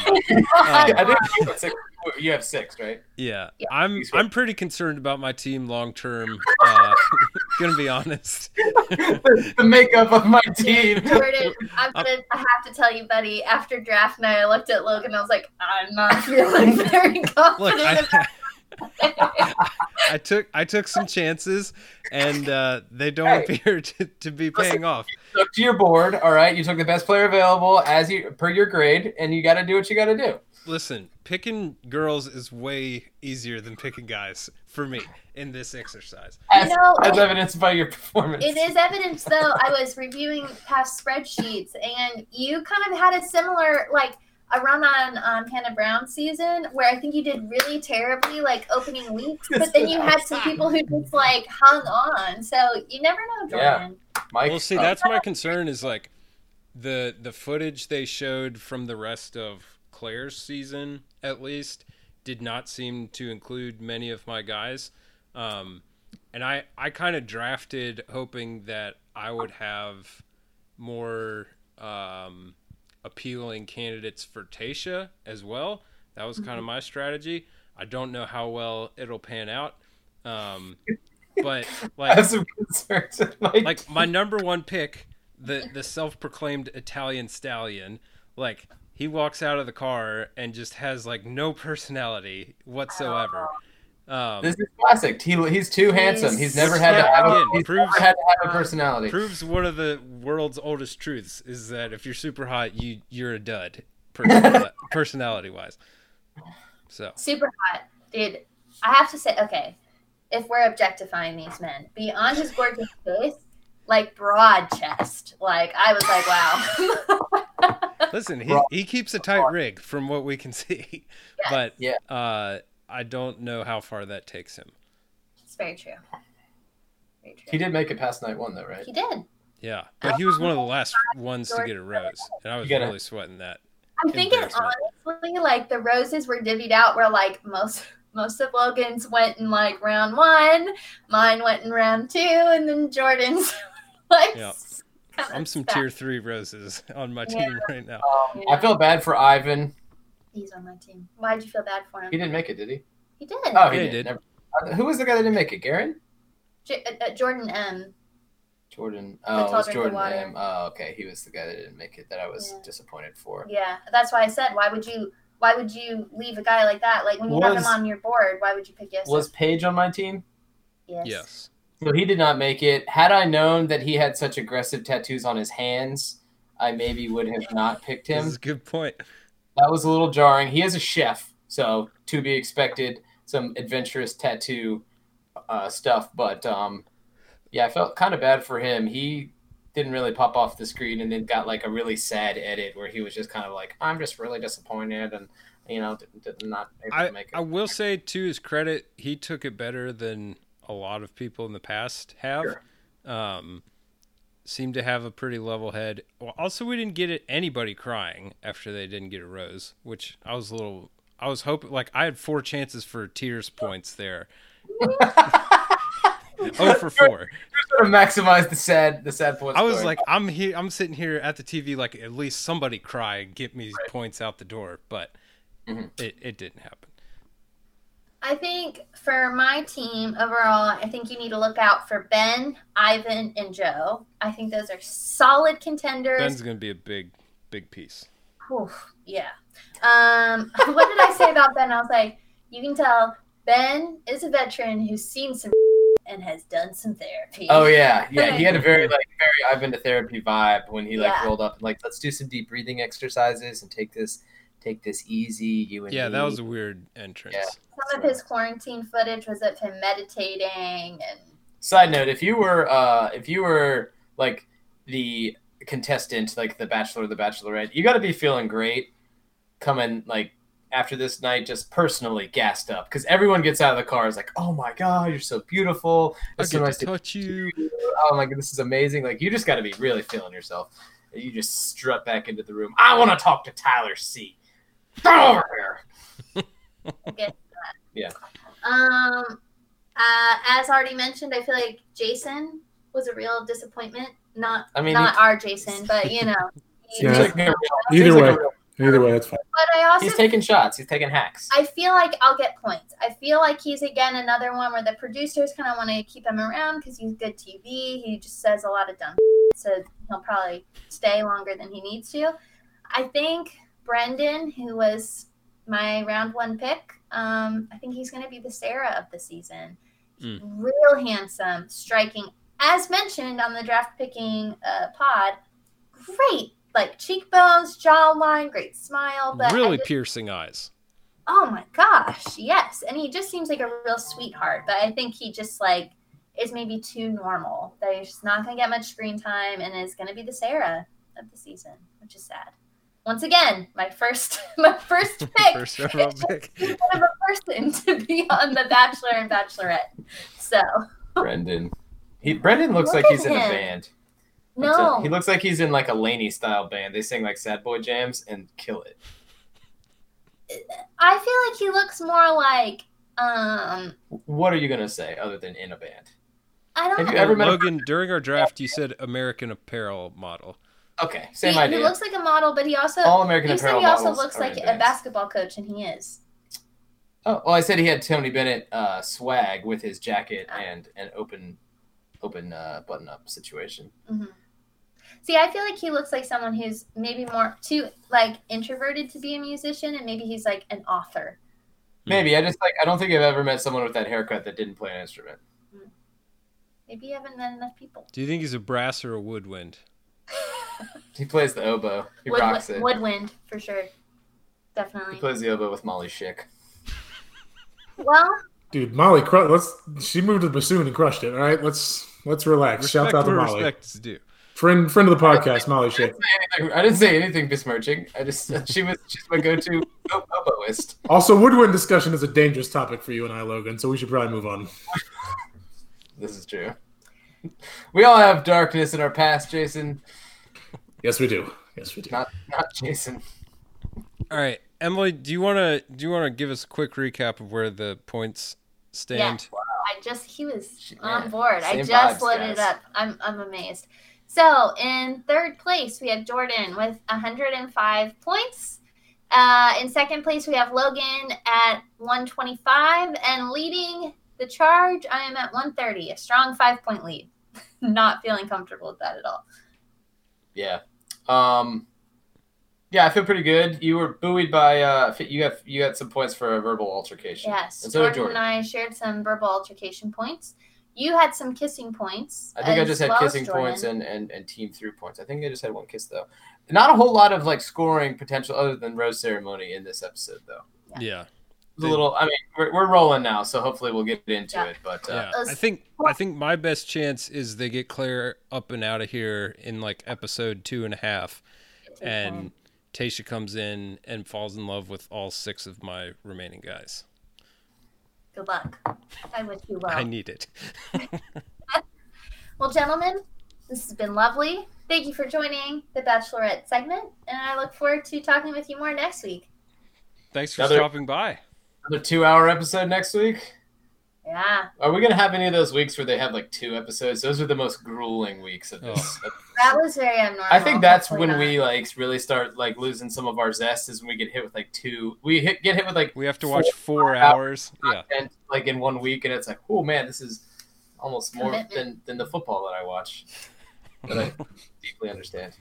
I Um, think you have six. You have six, right? yeah, Yeah. I'm I'm pretty concerned about my team long term. Uh, [LAUGHS] gonna be honest. [LAUGHS] the makeup of my team. [LAUGHS] Jordan, I'm gonna, I have to tell you, buddy. After draft night, I looked at Logan. I was like, I'm not feeling very Look, confident. I, I took I took some chances, and uh, they don't Hey. appear to, to be paying off. You took to your board. All right, you took the best player available as you per your grade, and you got to do what you got to do. Listen, picking girls is way easier than picking guys for me in this exercise. As, know, as evidenced by your performance. It is evidence, though. I was reviewing past spreadsheets, and you kind of had a similar, like, a run on um, Hannah Brown season where I think you did really terribly, like, opening weeks, but then you had some people who just, like, hung on. So you never know, Yeah. Jordan. Mike. Well, see, that's my concern is like the the footage they showed from the rest of Clare's season, at least, did not seem to include many of my guys. Um, and I I kind of drafted hoping that I would have more um, appealing candidates for Tayshia as well. That was kind of my strategy. I don't know how well it'll pan out. Um, [LAUGHS] but I like have some concerns. my like [LAUGHS] my number one pick, the the self-proclaimed Italian stallion, like he walks out of the car and just has like no personality whatsoever. Um, This is classic. He, he's too handsome. He's never had to have a, Again, he's proves- never had to have a personality. proves one of the world's oldest truths is that if you're super hot, you you're a dud, personality [LAUGHS] wise. So Super hot. Dude, I have to say, okay, if we're objectifying these men, beyond his gorgeous face, like broad chest. Like, I was like, wow. [LAUGHS] listen, he he keeps a tight rig from what we can see, [LAUGHS] but Yeah. uh, I don't know how far that takes him. it's very true. Very true. He did make it past night one, though, right? He did. Yeah, but he was one of the last ones to get a rose, and I was You gotta- really sweating that. I'm thinking honestly, like the roses were divvied out where like most most of Logan's went in like round one, mine went in round two, and then Jordan's [LAUGHS] like Yeah. I'm some stacked. tier three roses on my team right now. Um, I feel bad for Ivan. He's on my team. Why did you feel bad for him? He didn't make it, did he? He did. Oh, he Yeah, he did. did. Never- who was the guy that didn't make it? Garen? J- uh, uh, Jordan M. Jordan. Oh, it was Jordan. M. Oh, okay. He was the guy that didn't make it that I was Yeah. disappointed for. Yeah, that's why I said, why would you? Why would you leave a guy like that? Like when you have him on your board, why would you pick Yosef? Was Paige on my team? yes. Yes. So he did not make it. Had I known that he had such aggressive tattoos on his hands, I maybe would have not picked him. is a good point. That was a little jarring. He is a chef, so to be expected, some adventurous tattoo uh, stuff. But um, yeah, I felt kind of bad for him. He didn't really pop off the screen, and then got like a really sad edit where he was just kind of like, "I'm just really disappointed," and you know, did, did not able I, to make it. I will say to his credit, he took it better than a lot of people in the past have. Sure. Um, seemed to have a pretty level head. Well, also, we didn't get anybody crying after they didn't get a rose, which I was a little. I was hoping like I had four chances for tears points there. [LAUGHS] oh for four. sort of maximize the sad, the sad points. I was scoring. like, I'm here. I'm sitting here at the TV, like at least somebody cry and get me points out the door, but Mhm. it, it didn't happen. I think for my team overall, I think you need to look out for Ben, Ivan, and Joe. I think those are solid contenders. Ben's gonna be a big, big piece. Oof, yeah. Um, [LAUGHS] what did I say about Ben? I was like, you can tell Ben is a veteran who's seen some [LAUGHS] and has done some therapy. Oh yeah, yeah. He had a [LAUGHS] very like very I've been to therapy vibe when he like Yeah. rolled up and like let's do some deep breathing exercises and take this take this easy. You and Yeah, me." that was a weird entrance. Yeah. Some of his quarantine footage was of him meditating and Side note: If you were uh if you were like the contestant, like the Bachelor or the Bachelorette, you got to be feeling great coming like after this night just personally gassed up because everyone gets out of the car is like, "Oh my god, you're so beautiful! I It's so get nice to to touch you. oh my god, this is amazing!" Like you just got to be really feeling yourself. You just strut back into the room. I want to talk to Tyler C. Get over here. [LAUGHS] Get. Yeah. Um, uh, as already mentioned, I feel like Jason was a real disappointment. Not, I mean, not he- our Jason, but you know. [LAUGHS] Yeah. Like, Either he's way. Either way, that's fine. But I also he's taking shots. He's taking hacks. I feel like I'll get points. I feel like he's again another one where the producers kind of want to keep him around because he's good TV. He just says a lot of dumb, so he'll probably stay longer than he needs to. I think Brendan, who was my round one pick, um, I think he's going to be the Sarah of the season. Mm. Real handsome, striking, as mentioned on the draft picking uh, pod. Great, like cheekbones, jawline, great smile, but really just- piercing eyes. Oh my gosh, yes. And he just seems like a real sweetheart, but I think he just like is maybe too normal. That he's just not gonna get much screen time and is gonna be the Sarah of the season, which is sad. Once again, my first [LAUGHS] my first [LAUGHS] pick First overall [LAUGHS] pick. of a person to be on the Bachelor and Bachelorette. So Brendan. He Brendan looks Look like he's at in a band. That's it. no. He looks like he's in like a LANY style band. They sing like sad boy jams and kill it. I feel like he looks more like um What are you gonna say other than in a band? I don't Have you know. ever met a- Logan, during our draft, you said American Apparel model. Okay, same he, idea. he looks like a model, but he also All American Apparel he also looks like in a basketball coach, and he is. Oh, well, I said he had Tony Bennett uh, swag with his jacket Ah. and an open, open uh, button up situation. hmm See, I feel like he looks like someone who's maybe more too like introverted to be a musician, and maybe he's like an author. Maybe I just like I don't think I've ever met someone with that haircut that didn't play an instrument. Maybe you haven't met enough people. Do you think he's a brass or a woodwind? [LAUGHS] He plays the oboe. He Wood, rocks it. woodwind for sure, definitely. He plays the oboe with Molly Schick. Well, Dude, Molly, cru- let's. She moved to the bassoon and crushed it. All right, let's let's relax. Respect Shout out to Molly, respect is due. friend friend of the podcast, Molly I didn't, say anything, I didn't say anything besmirching. I just she was she's my go-to oboist. Also, woodwind discussion is a dangerous topic for you and I, Logan. So we should probably move on. This is true. We all have darkness in our past, Jason. Yes, we do. Yes, we do. Not not Jason. All right, Emily, do you want to do you want to give us a quick recap of where the points stand? Yeah, I just he was Shit, on man. board. I just vibes, loaded it up. I'm I'm amazed. So in third place we have Jordan with 105 points. Uh, in second place we have Logan at 125, and leading the charge I am at 130, a strong five point lead. [LAUGHS] Not feeling comfortable with that at all. Yeah. Um. Yeah, I feel pretty good. You were buoyed by uh. You got you got some points for a verbal altercation. Yes, And so did Jordan, Jordan. and I shared some verbal altercation points. You had some kissing points. I think I just had kissing Jordan. points and, and, and team through points. I think I just had one kiss though. Not a whole lot of like scoring potential other than rose ceremony in this episode though. Yeah, It was a little. I mean, we're, we're rolling now, so hopefully we'll get into Yeah. it. But uh, yeah. I think I think my best chance is they get Clare up and out of here in like episode two and a half, and Tayshia comes in and falls in love with all six of my remaining guys. Good luck. I wish you well. I need it. [LAUGHS] Well, gentlemen, this has been lovely. Thank you for joining the Bachelorette segment, and I look forward to talking with you more next week. Thanks for Another- stopping by. Another two-hour episode next week. Yeah, Are we gonna have any of those weeks where they have like two episodes? Those are the most grueling weeks of this. Oh. that was very abnormal. I think that's Hopefully when not. we like really start like losing some of our zest is when we get hit with like two. We hit get hit with like We have to watch Four four hours. Yeah. content like in one week, and it's like, oh man, this is almost more Commitment. than than the football that I watch. That I deeply understand.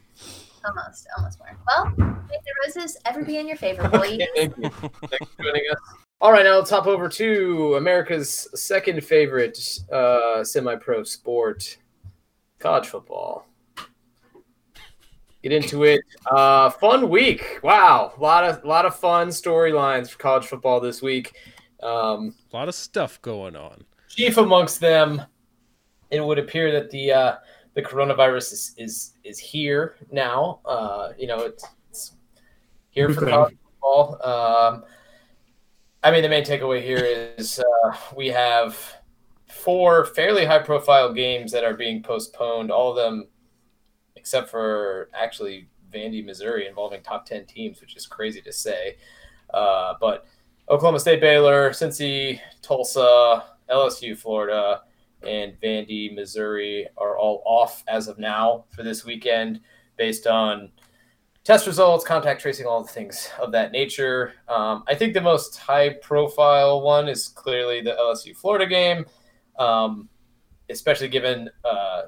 almost, almost more. Well, may the roses ever be in your favor, [LAUGHS] boys. Okay, thank you. Thanks for joining us. All right, now let's hop over to America's second favorite uh, semi-pro sport, college football. Get into it. Uh, fun week. Wow, a lot of lot of fun storylines for college football this week. Um, A lot of stuff going on. chief amongst them, it would appear that the uh, the coronavirus is, is is here now. Uh, you know, it's, it's here for college football. Um, I mean, the main takeaway here is uh, we have four fairly high profile games that are being postponed, all of them except for actually Vandy, Missouri, involving top 10 teams, which is crazy to say. Uh, but Oklahoma State, Baylor, Cincy, Tulsa, LSU, Florida, and Vandy, Missouri are all off as of now for this weekend based on test results, contact tracing, all the things of that nature. Um, I think the most high profile one is clearly the LSU Florida game, um, especially given uh,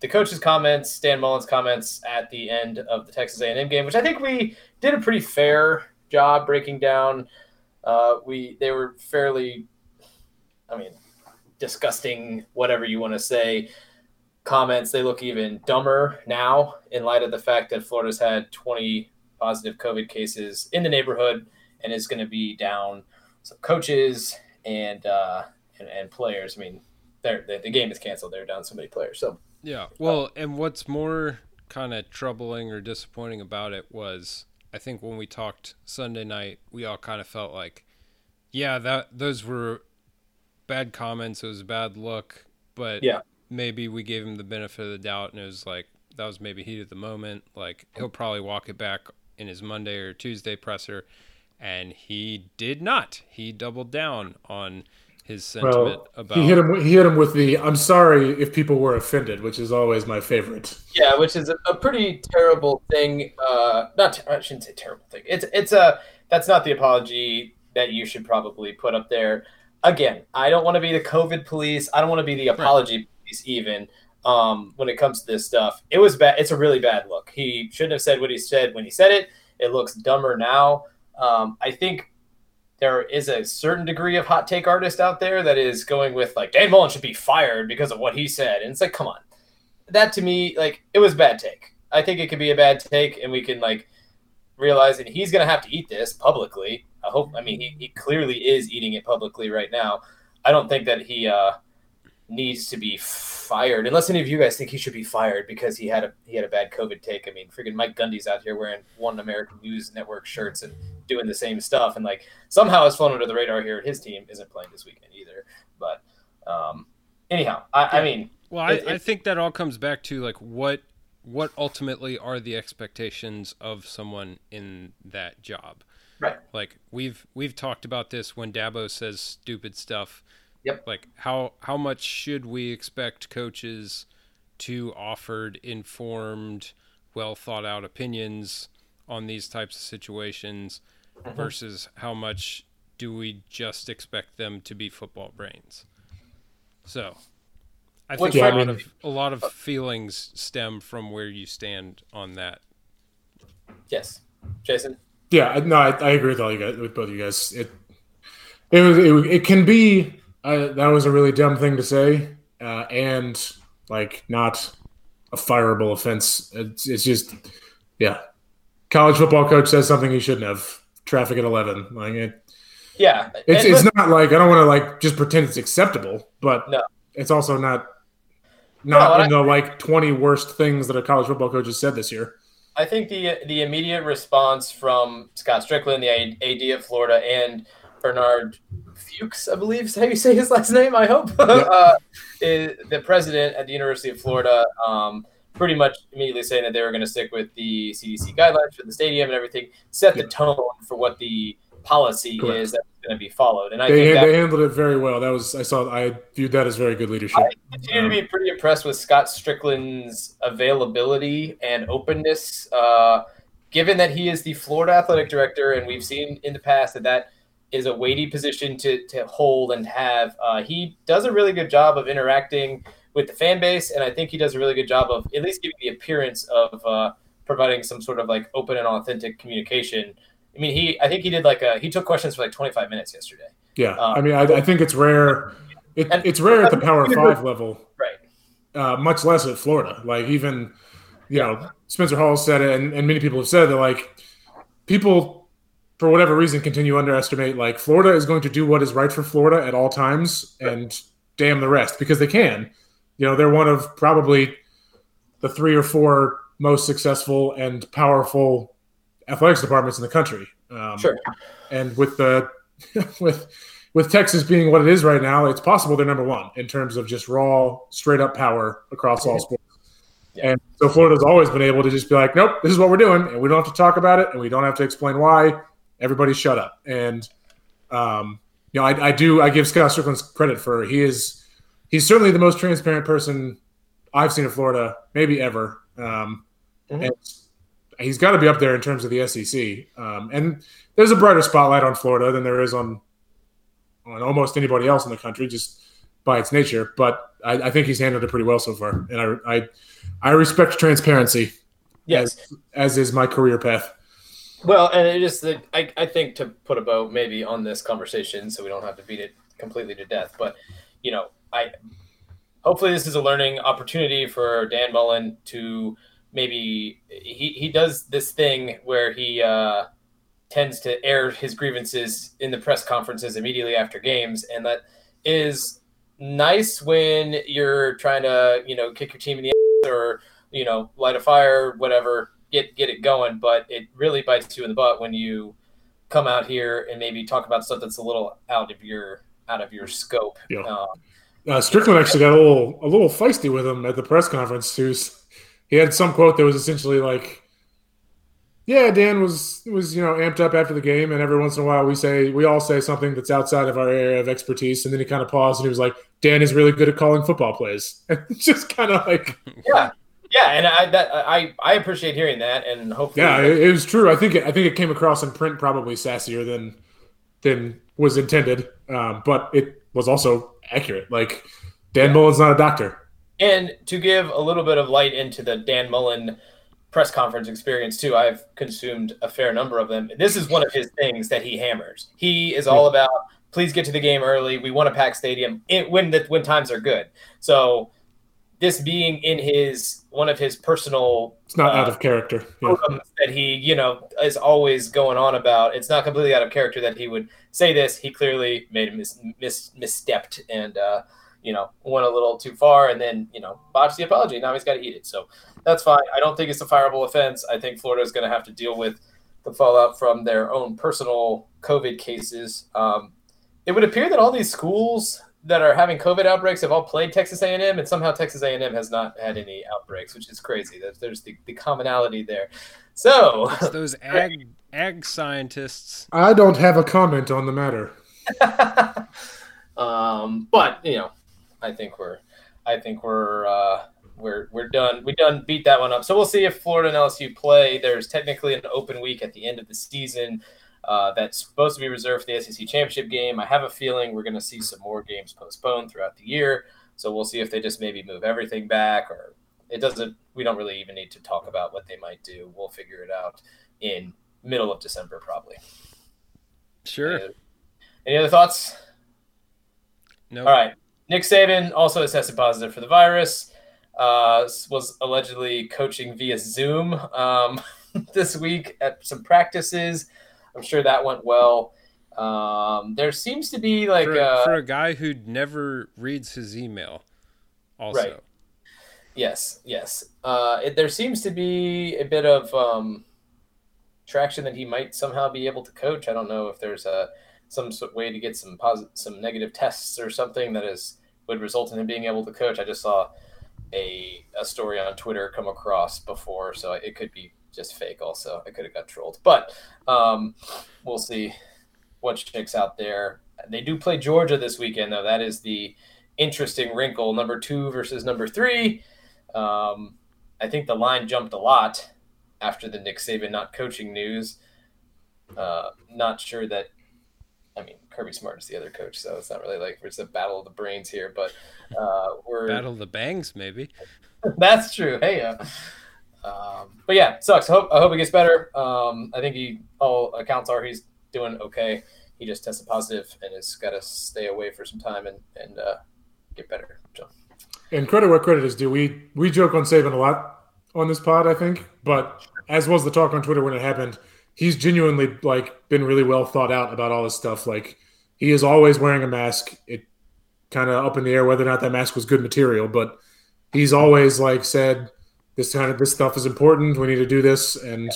the coach's comments, Dan Mullen's comments at the end of the Texas A&M game, which I think we did a pretty fair job breaking down. Uh, we they were fairly, I mean, disgusting, whatever you want to say, comments. They look even dumber now in light of the fact that Florida's had 20 positive COVID cases in the neighborhood and is going to be down some coaches and uh, and, and players. I mean, they're, the, the game is canceled. They're down so many players. So Yeah. Well, and what's more kind of troubling or disappointing about it was I think when we talked Sunday night, we all kind of felt like, yeah, that those were bad comments. It was a bad look, but Yeah. Maybe we gave him the benefit of the doubt, and it was like that was maybe heat of the moment. Like he'll probably walk it back in his Monday or Tuesday presser, and he did not. He doubled down on his sentiment Well, about he hit him. He hit him with the "I'm sorry if people were offended," which is always my favorite. Yeah, which is a, a pretty terrible thing. Uh, not ter- I shouldn't say terrible thing. It's it's a that's not the apology that you should probably put up there. Again, I don't want to be the COVID police. I don't want to be the apology police even. Um, when it comes to this stuff, it was bad. It's a really bad look. He shouldn't have said what he said when he said it. It looks dumber now. Um, I think there is a certain degree of hot take artist out there that is going with like Dan Mullen should be fired because of what he said, and it's like, come on, that to me, like, it was a bad take. I think it could be a bad take, and we can like realize that he's to have to eat this publicly. I hope. I mean, he, he clearly is eating it publicly right now. I don't think that he uh, needs to be fired, unless any of you guys think he should be fired because he had a he had a bad COVID take. I mean, freaking Mike Gundy's out here wearing one American News Network shirts and doing the same stuff, and like somehow it's flown under the radar here. His team isn't playing this weekend either. But um, anyhow, I, I mean, Well, I, It- I think that all comes back to like what what ultimately are the expectations of someone in that job. Right. Like we've we've talked about this when Dabo says stupid stuff. Yep. Like how how much should we expect coaches to offered informed, well thought out opinions on these types of situations Mm-hmm. versus how much do we just expect them to be football brains? So, I Which think a I lot mean- of a lot of feelings stem from where you stand on that. yes, Jason. Yeah, no, I, I agree with all you guys, with both of you guys. It it was it, it can be uh, that was a really dumb thing to say, uh, and like not a fireable offense. It's, it's just yeah, college football coach says something he shouldn't have. Traffic at eleven, like it. Yeah, It's and it's not like I don't want to like just pretend it's acceptable, but No. it's also not not No, in the like twenty worst things that a college football coach has said this year. I think the the immediate response from Scott Stricklin, the AD of Florida, and Bernard Fuchs, I believe is how you say his last name. I hope [LAUGHS] uh, is the president at the University of Florida. Um, pretty much immediately saying that they were going to stick with the CDC guidelines for the stadium and everything, set the Yeah. tone for what the policy Correct. is that's going to be followed. And I They, think that they handled it very well. That was I saw. I viewed that as very good leadership. I continue to be pretty impressed with Scott Stricklin's availability and openness, uh, given that he is the Florida athletic director, and we've seen in the past that that is a weighty position to, to hold and have. Uh, he does a really good job of interacting with the fan base, and I think he does a really good job of at least giving the appearance of uh, providing some sort of like open and authentic communication. I mean, he I think he did like a he took questions for like 25 minutes yesterday. Yeah, Uh, I mean, I, I think it's rare. It, it's rare at the Power [LAUGHS] Five level, Right. uh, much less at Florida. Like even, you know, Spencer Hall said it, and, and many people have said that like people, for whatever reason, continue to underestimate. Like Florida is going to do what is right for Florida at all times, and damn the rest because they can. You know, they're one of probably the three or four most successful and powerful athletics departments in the country. Um, Sure. and with the [LAUGHS] with with Texas being what it is right now, it's possible they're number one in terms of just raw, straight up power across all sports. Yeah. And so Florida's always been able to just be like, nope, this is what we're doing, and we don't have to talk about it, and we don't have to explain why. Everybody, shut up. And um, you know, I, I do I give Scott Stricklin credit for he is he's certainly the most transparent person I've seen in Florida, maybe ever. Um, Mhm. And he's got to be up there in terms of the SEC. Um, and there's a brighter spotlight on Florida than there is on on almost anybody else in the country, just by its nature. But I, I think he's handled it pretty well so far, and I I, I respect transparency, Yes. as is my career path. Well, and it is that I, I think to put a bow maybe on this conversation, so we don't have to beat it completely to death. But you know, I hopefully this is a learning opportunity for Dan Mullen to maybe he, he does this thing where he uh, tends to air his grievances in the press conferences immediately after games, and that is nice when you're trying to you know kick your team in the ass or you know light a fire, whatever, get get it going. But it really bites you in the butt when you come out here and maybe talk about stuff that's a little out of your out of your scope. Yeah. Um, Uh, Stricklin actually got a little a little feisty with him at the press conference too. He had some quote that was essentially like, "Yeah, Dan was was you know amped up after the game, and every once in a while we say we all say something that's outside of our area of expertise." And then he kind of paused and he was like, "Dan is really good at calling football plays." [LAUGHS] And just kind of like, yeah, yeah, and I that I I appreciate hearing that, and hopefully, yeah, it, it was true. I think it, I think it came across in print probably sassier than than was intended, um, but it was also accurate. Like Dan Mullen's not a doctor. And to give a little bit of light into the Dan Mullen press conference experience too, I've consumed a fair number of them. This is one of his things that he hammers. He is all about please get to the game early. We want a packed stadium it, when the when times are good. So this being in his one of his personal It's not uh, out of character. Yeah. that he, you know, is always going on about. It's not completely out of character that he would say this. He clearly made a mis, mis, misstepped and, uh, you know, went a little too far and then, you know, botched the apology. Now he's got to eat it. So that's fine. I don't think it's a fireable offense. I think Florida is going to have to deal with the fallout from their own personal COVID cases. Um, it would appear that all these schools that are having COVID outbreaks have all played Texas A&M, and somehow Texas A&M has not had any outbreaks, which is crazy. There's, there's the, the commonality there. So, It's those [LAUGHS] ag ag scientists. I don't have a comment on the matter. [LAUGHS] um, but you know, I think we're, I think we're, uh, we're, we're done. We done beat that one up. So we'll see if Florida and LSU play. There's technically an open week at the end of the season. Uh, that's supposed to be reserved for the SEC championship game. I have a feeling we're going to see some more games postponed throughout the year. So we'll see if they just maybe move everything back, or it doesn't. We don't really even need to talk about what they might do. We'll figure it out in middle of December, probably. Sure. Uh, Any other thoughts? No. All right. Nick Saban also has tested positive for the virus. Uh, was allegedly coaching via Zoom um, [LAUGHS] this week at some practices. I'm sure that went well. Um, there seems to be like for, uh, for a guy who never reads his email. Also, Right. yes, yes. Uh, it, there seems to be a bit of um, traction that he might somehow be able to coach. I don't know if there's a some sort of way to get some positive, some negative tests or something that is would result in him being able to coach. I just saw a a story on Twitter come across before, so it could be just fake. Also, I could have got trolled, but um, we'll see what shakes out there. They do play Georgia this weekend, though. That is the interesting wrinkle. Number two versus number three. Um, I think the line jumped a lot after the Nick Saban not coaching news. Uh, not sure that. I mean, Kirby Smart is the other coach, so it's not really like it's a battle of the brains here. But uh, we're Battle of the Bangs, maybe. [LAUGHS] that's true. Hey, uh, um, but yeah, sucks. I hope, I hope it gets better. Um, I think he all accounts are he's doing okay. He just tested positive and has got to stay away for some time and and uh, get better. So And credit where credit is due. We we joke on Saban a lot on this pod, I think, but as was the talk on Twitter when it happened, he's genuinely like been really well thought out about all this stuff. Like he is always wearing a mask. It kind of up in the air whether or not that mask was good material, but he's always like said this kind of this stuff is important. We need to do this, and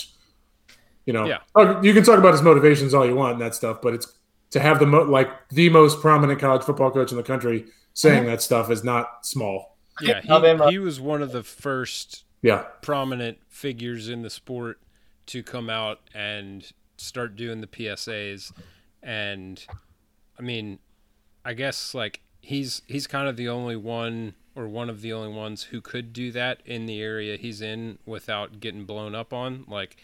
you know, Yeah. you can talk about his motivations all you want and that stuff, but it's to have the mo- like the most prominent college football coach in the country saying Mm-hmm. that stuff is not small. Yeah, he, he was one of the first Yeah, prominent figures in the sport to come out and start doing the PSAs and I mean I guess like he's he's kind of the only one or one of the only ones who could do that in the area he's in without getting blown up on like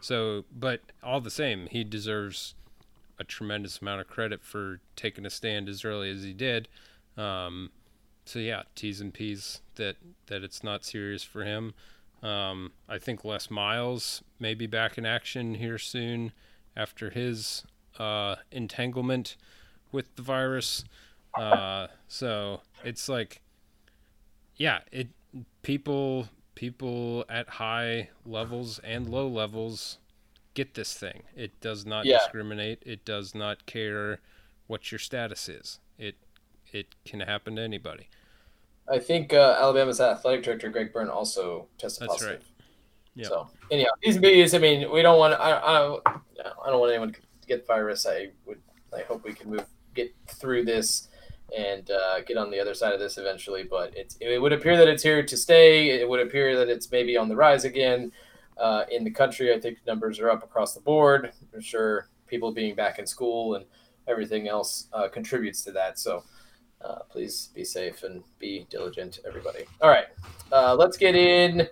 so but all the same he deserves a tremendous amount of credit for taking a stand as early as he did um, so yeah, T's and P's that that it's not serious for him. Um, I think Les Miles may be back in action here soon after his uh, entanglement with the virus. Uh, so it's like, yeah, it people people at high levels and low levels get this thing. It does not Yeah. discriminate. It does not care what your status is. It it can happen to anybody. I think uh, Alabama's athletic director Greg Byrne also tested That's positive. right. Yep. So anyhow, these bees. I mean, we don't want. I, I I don't want anyone to get the virus. I would. I hope we can move get through this and uh, get on the other side of this eventually. But it's it would appear that it's here to stay. It would appear that it's maybe on the rise again uh, in the country. I think numbers are up across the board. I'm sure people being back in school and everything else uh, contributes to that. So. Uh, please be safe and be diligent, everybody. All right, uh, let's get in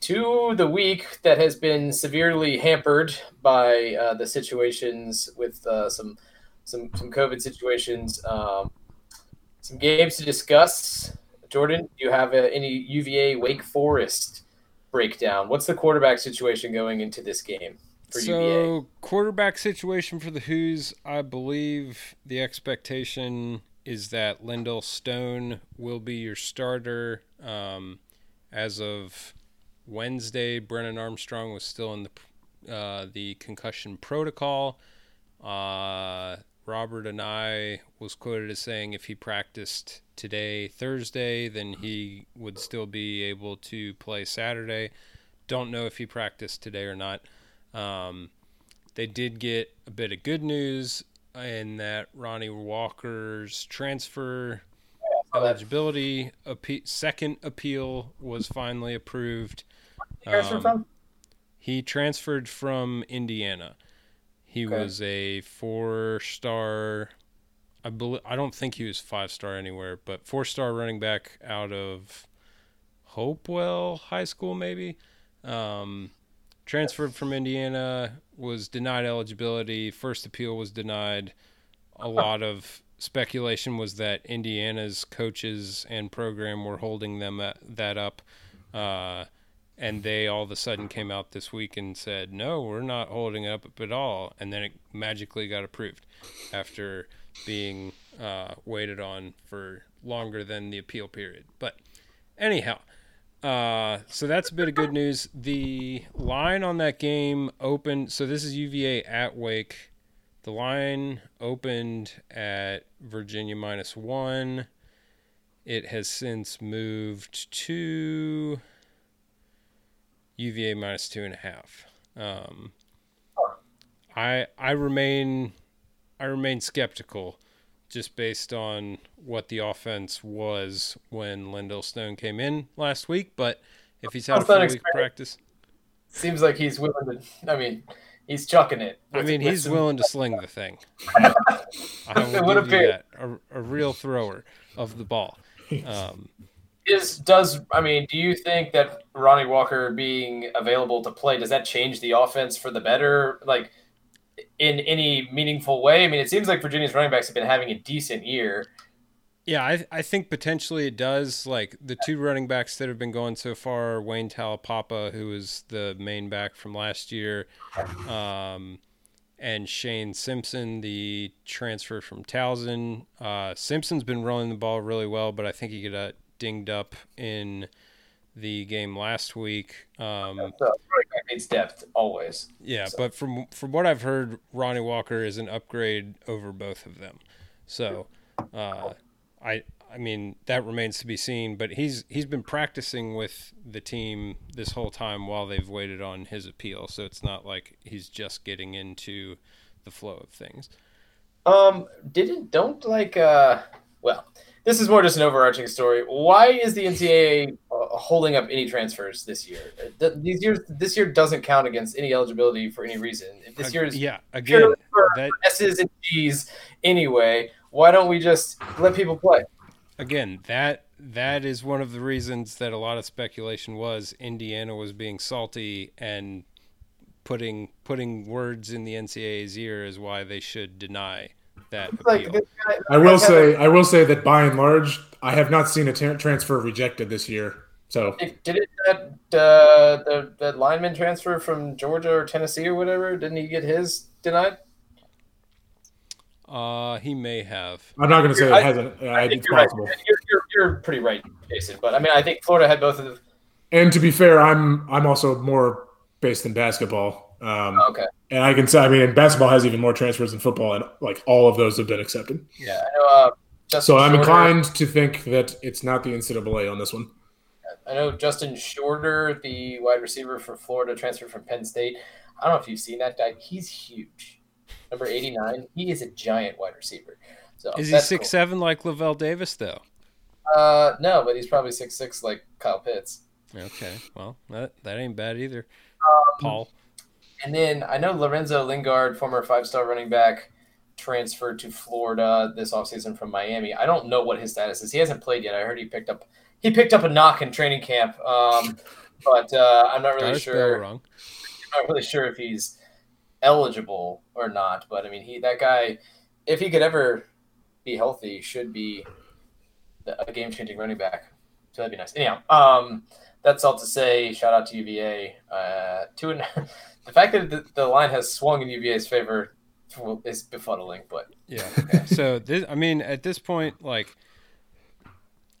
to the week that has been severely hampered by uh, the situations with some some some COVID situations. Um, some games to discuss. Jordan, do you have uh, any UVA Wake Forest breakdown? What's the quarterback situation going into this game for so UVA? quarterback situation for the Who's, I believe the expectation is that Lindell Stone will be your starter. Um, as of Wednesday, Brennan Armstrong was still in the uh, the concussion protocol. Uh, Robert and I was quoted as saying if he practiced today, Thursday, then he would still be able to play Saturday. Don't know if he practiced today or not. Um, they did get a bit of good news in that Ronnie Walker's transfer eligibility appe- second appeal was finally approved. Um? He transferred from Indiana. He Okay. was a four-star. I believe. I don't think he was five-star anywhere, but four-star running back out of Hopewell High School, maybe. Um, transferred from Indiana, was denied eligibility. First appeal was denied. A lot of speculation was that Indiana's coaches and program were holding them at, that up. Uh, and they all of a sudden came out this week and said, no, we're not holding up at all. And then it magically got approved after being uh, waited on for longer than the appeal period. But anyhow, uh, so that's a bit of good news. The line on that game opened. So this is UVA at Wake. The line opened at Virginia minus one. It has since moved to UVA minus two and a half. Um, I I remain I remain skeptical, just based on what the offense was when Lindell Stone came in last week. But if he's had a That's not full week practice, Seems like he's willing to. I mean, he's chucking it. I mean, he's willing to sling the thing. [LAUGHS] I will would give you that. A, a real thrower of the ball. Um, Is does I mean? Do you think that Ronnie Walker being available to play does that change the offense for the better? Like in any meaningful way? I mean, it seems like Virginia's running backs have been having a decent year. Yeah, I, I think potentially it does. Like the two running backs that have been going so far, Wayne Taulapapa, who was the main back from last year, um, and Shane Simpson, the transfer from Towson. Uh, Simpson's been rolling the ball really well, but I think he got dinged up in the game last week. Um, needs depth always. yeah, So- but from from what I've heard, Ronnie Walker is an upgrade over both of them. So, uh, I I mean that remains to be seen. But he's he's been practicing with the team this whole time while they've waited on his appeal. So it's not like he's just getting into the flow of things. Um, didn't don't like uh well, this is more just an overarching story. Why is the NCAA uh, holding up any transfers this year? Th- These years, this year doesn't count against any eligibility for any reason. If This year is yeah, again, for that S's and G's anyway. Why don't we just let people play? again that that is one of the reasons that a lot of speculation was Indiana was being salty and putting putting words in the NCAA's ear is why they should deny that Like guy, I will like, say, I will say that by and large, I have not seen a tra- transfer rejected this year. So Did did it that uh, the that lineman transfer from Georgia or Tennessee or whatever? Didn't he get his denied? Uh, he may have. I'm not going to say I- it hasn't. Uh, I think it's you're right. possible. You're, you're, you're pretty right, Jason. But I mean, I think Florida had both of them. And to be fair, I'm I'm also more based in basketball. Um, Okay. and I can say, I mean, and basketball has even more transfers than football, and like all of those have been accepted. Yeah, I know. Uh, Justin So I'm Shorter- inclined to think that it's not the NCAA on this one. I know Justin Shorter, the wide receiver for Florida, transferred from Penn State. I don't know if you've seen that guy. He's huge. Number 89. He is a giant wide receiver. So Is he that's six seven like Lavel Davis though? Uh, no, but he's probably six six like Kyle Pitts. Okay, well that that ain't bad either. Um, Paul. And then I know Lorenzo Lingard, former five star running back, transferred to Florida this offseason from Miami. I don't know what his status is. He hasn't played yet. I heard he picked up he picked up a knock in training camp. Um, but uh, I'm not really Got his bell sure. wrong. not really sure if he's eligible or not. But I mean, he that guy, if he could ever be healthy, should be a game changing running back. So that'd be nice. Anyhow, um, that's all to say. Shout out to UVA. Uh, two and [LAUGHS] the fact that the, the line has swung in UVA's favor is befuddling. But Yeah. so this, I mean, at this point, like,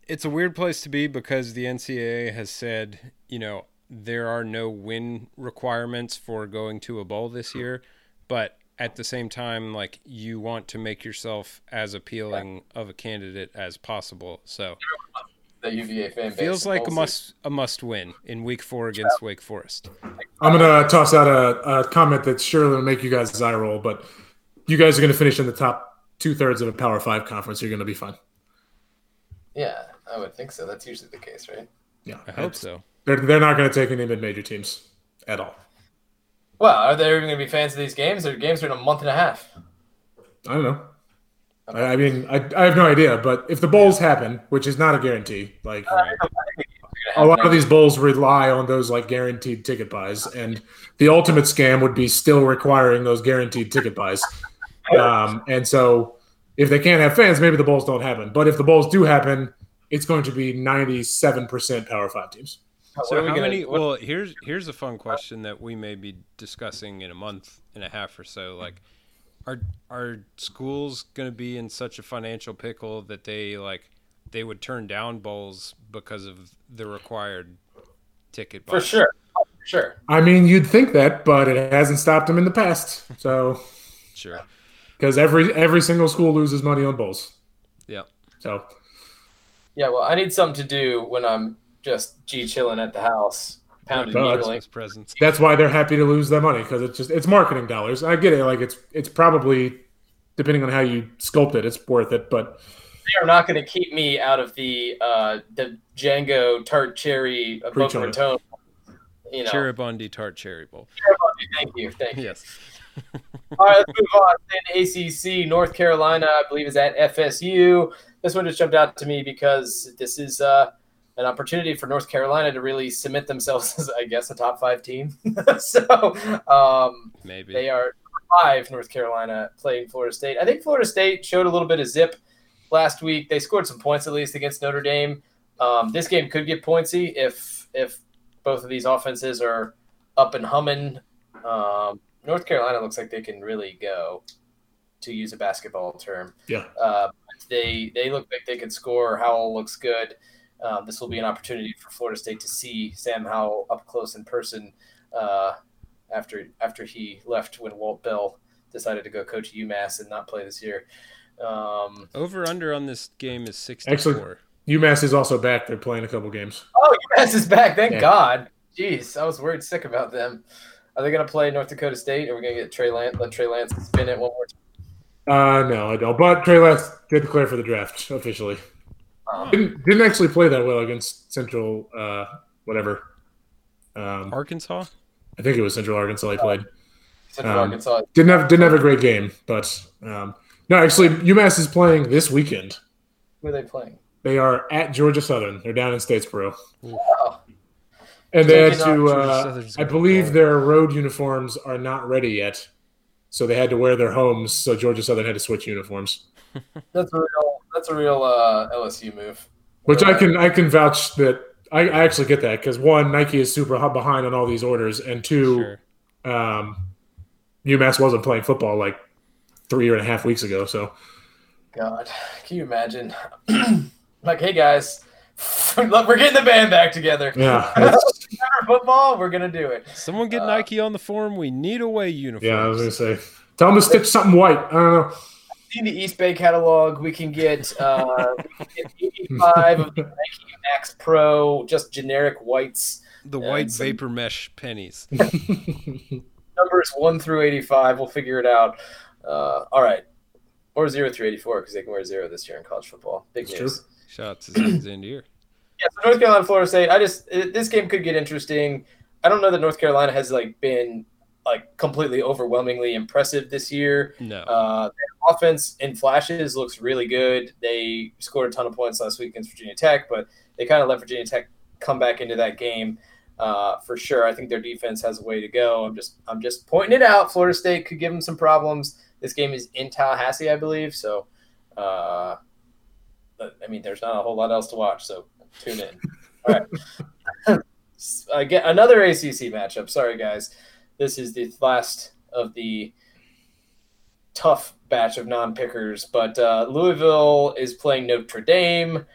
it's a weird place to be because the NCAA has said, you know, there are no win requirements for going to a bowl this year, but at the same time, like, you want to make yourself as appealing of a candidate as possible. So the UVA fan base feels like a must a must win in week four against Wake Forest. I'm gonna toss out a, a comment that's surely gonna make you guys eye roll, but you guys are gonna finish in the top two thirds of a Power Five conference. You're gonna be fine. Yeah, I would think so. That's usually the case, right? Yeah, I hope so. They're they're not gonna take any mid major teams at all. Well, are there even going to be fans of these games? Their games are in a month and a half. I don't know. I, I mean, I, I have no idea. But if the bowls happen, which is not a guarantee, like [LAUGHS] a lot of these bowls rely on those like guaranteed ticket buys, and the ultimate scam would be still requiring those guaranteed ticket buys. [LAUGHS] Um, and so, if they can't have fans, maybe the bowls don't happen. But if the bowls do happen, it's going to be ninety-seven percent Power Five teams. What So we how gonna- many? Well, here's here's a fun question that we may be discussing in a month and a half or so. Like, are are schools going to be in such a financial pickle that they like they would turn down bowls because of the required ticket? for sure, for sure. I mean, you'd think that, but it hasn't stopped them in the past. So, Sure. because every every single school loses money on bowls. Yeah. So, Yeah, well, I need something to do when I'm just g chilling at the house, pounding Well, needling. Christmas presents. that's why they're happy to lose that money because it's just it's marketing dollars. I get it. Like it's it's probably depending on how you sculpt it, it's worth it. But They are not going to keep me out of the uh, the Django tart cherry Boca on it. Raton. You know, Cheribundi tart cherry bowl. thank you, thank you. Yes. [LAUGHS] All right, let's move on. Then ACC, North Carolina, I believe, is at FSU. This one just jumped out to me because this is uh, an opportunity for North Carolina to really cement themselves [LAUGHS] as, I guess, a top five team. [LAUGHS] so um, Maybe. they are five, North Carolina, playing Florida State. I think Florida State showed a little bit of zip last week. They scored some points at least against Notre Dame. Um, this game could get pointsy if if both of these offenses are up and humming. Um, North Carolina looks like they can really go, to use a basketball term. Yeah. Uh, they they look like they can score. Howell looks good. Um, this will be an opportunity for Florida State to see Sam Howell up close in person uh, after after he left when Walt Bell decided to go coach UMass and not play this year. Um, Over under on this game is 64. UMass is also back. They're playing a couple games. oh, UMass is back! Thank Yeah. God. Jeez, I was worried sick about them. Are they going to play North Dakota State? Are we going to get Trey Lance? Let Trey Lance spin it one more time? Uh, no, I don't. But Trey Lance did declare for the draft officially. Um, Didn't didn't actually play that well against Central, uh, whatever. Um, Arkansas. I think it was Central Arkansas he played. Central Um, Arkansas. Didn't have didn't have a great game, but um, no, actually, UMass is playing this weekend. Who are they playing? They are at Georgia Southern. They're down in Statesboro, Oh, and they had to. Uh, I believe their road uniforms are not ready yet, so they had to wear their homes. So Georgia Southern had to switch uniforms, that's a real. That's a real uh, LSU move. which I can I can vouch that I, I actually get that because one Nike is super behind on all these orders, and two. Sure. um, UMass wasn't playing football like three and a half weeks ago. So God, can you imagine? [CLEARS THROAT] like, hey guys, [LAUGHS] look, we're getting the band back together. yeah, [LAUGHS] football? We're gonna do it. Someone get Uh, Nike on the forum. We need away uniforms. yeah. I was gonna say, tell them to stitch something white. I don't know. In the East Bay catalog, we can get uh, we can get 85 of the [LAUGHS] Nike Max Pro, just generic whites. the white some- vapor mesh pennies. Numbers one through 85. We'll figure it out. Uh, all right, or zero through 84 because they can wear zero this year in college football. Big That's news. true. Shout out to Zandier. [CLEARS THROAT] Yeah, so North Carolina, Florida State. I just it, this game could get interesting. I don't know that North Carolina has like been like completely overwhelmingly impressive this year. No. Uh, their offense in flashes looks really good. They scored a ton of points last week against Virginia Tech, but they kind of let Virginia Tech come back into that game uh, for sure. I think their defense has a way to go. I'm just I'm just pointing it out. Florida State could give them some problems. This game is in Tallahassee, I believe. So, uh, I mean, there's not a whole lot else to watch. So tune in. All right. [LAUGHS] Again, another ACC matchup. Sorry, guys. This is the last of the tough batch of non-pickers, but uh, Louisville is playing Notre Dame.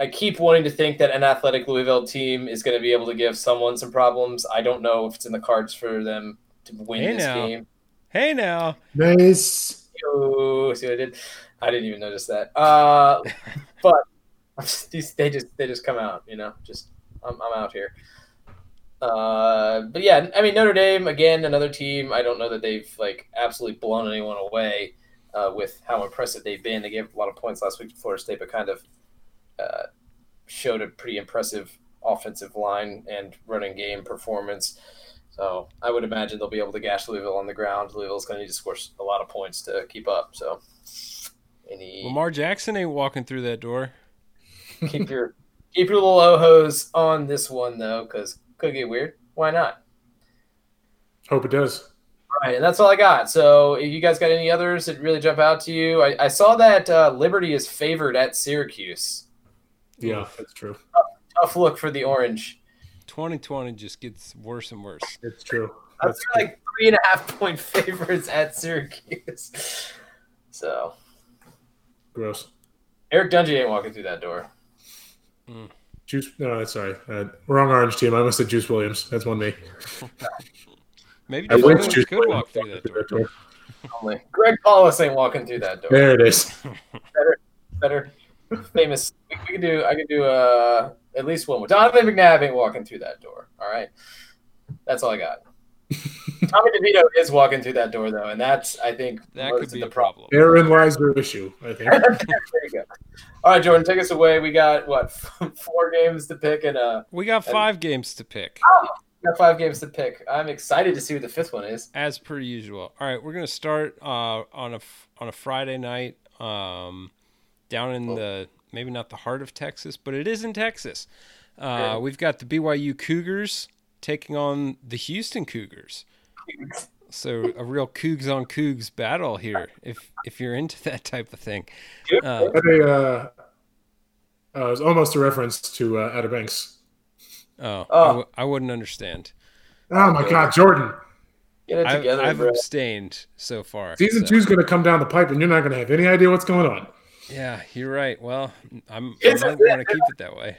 I keep wanting to think that an athletic Louisville team is going to be able to give someone some problems. I don't know if it's in the cards for them to win Hey this now. game. Hey now. nice. Oh, see what I did? I didn't even notice that. Uh, [LAUGHS] but these they just they just come out, you know. Just I'm, I'm out here. Uh, but yeah, I mean Notre Dame again, another team. I don't know that they've like absolutely blown anyone away uh, with how impressive they've been. They gave a lot of points last week to Florida State, but kind of uh, showed a pretty impressive offensive line and running game performance. So I would imagine they'll be able to gash Louisville on the ground. Louisville's going to need to score a lot of points to keep up. So any Lamar Jackson ain't walking through that door. [LAUGHS] keep your keep your little ohos on this one though, because could get weird. Why not? Hope it does. All right, and that's all I got. So if you guys got any others that really jump out to you, I, I saw that uh, Liberty is favored at Syracuse. Yeah, that's true. Tough look for the Orange. 2020 just gets worse and worse. It's true. I That's feel like three and a half point favorites at Syracuse. So gross. Eric Dungey ain't walking through that door. Juice. No, that's sorry. Uh, wrong orange team. I must have Juice Williams. That's one me. [LAUGHS] Maybe I Juice wish Williams Juice could Williams walk through that door. door. [LAUGHS] Only Greg Paulus ain't walking through that door. There it is. [LAUGHS] Better. Better famous. We, we could do i could do uh at least one more. Donovan mcnabb ain't walking through that door all right? That's all i got. [LAUGHS] Tommy devito is walking through that door though and that's i think That most could of be the a problem. Therein lies the issue. I think. [LAUGHS] there you go. All right jordan take us away. We got what [LAUGHS] four games to pick and uh We got five games to pick, we got five games to pick. I'm excited to see what the fifth one is. As per usual. All right, we're gonna start uh, on a on a Friday night, um, down in the maybe not the heart of Texas, but it is in Texas. Uh, Okay. we've got the BYU Cougars taking on the Houston Cougars. So a real Cougs on Cougs battle here, if if you're into that type of thing. Uh, Had a, uh, uh, it was almost a reference to uh, Outer Banks. oh, I, Oh. w- I wouldn't understand. Oh my God, Jordan! get it I've, together I've abstained so far. Season so- two's going to come down the pipe, and you're not going to have any idea what's going on. Yeah, you're right. Well, I'm, I It's a might want to keep it that way.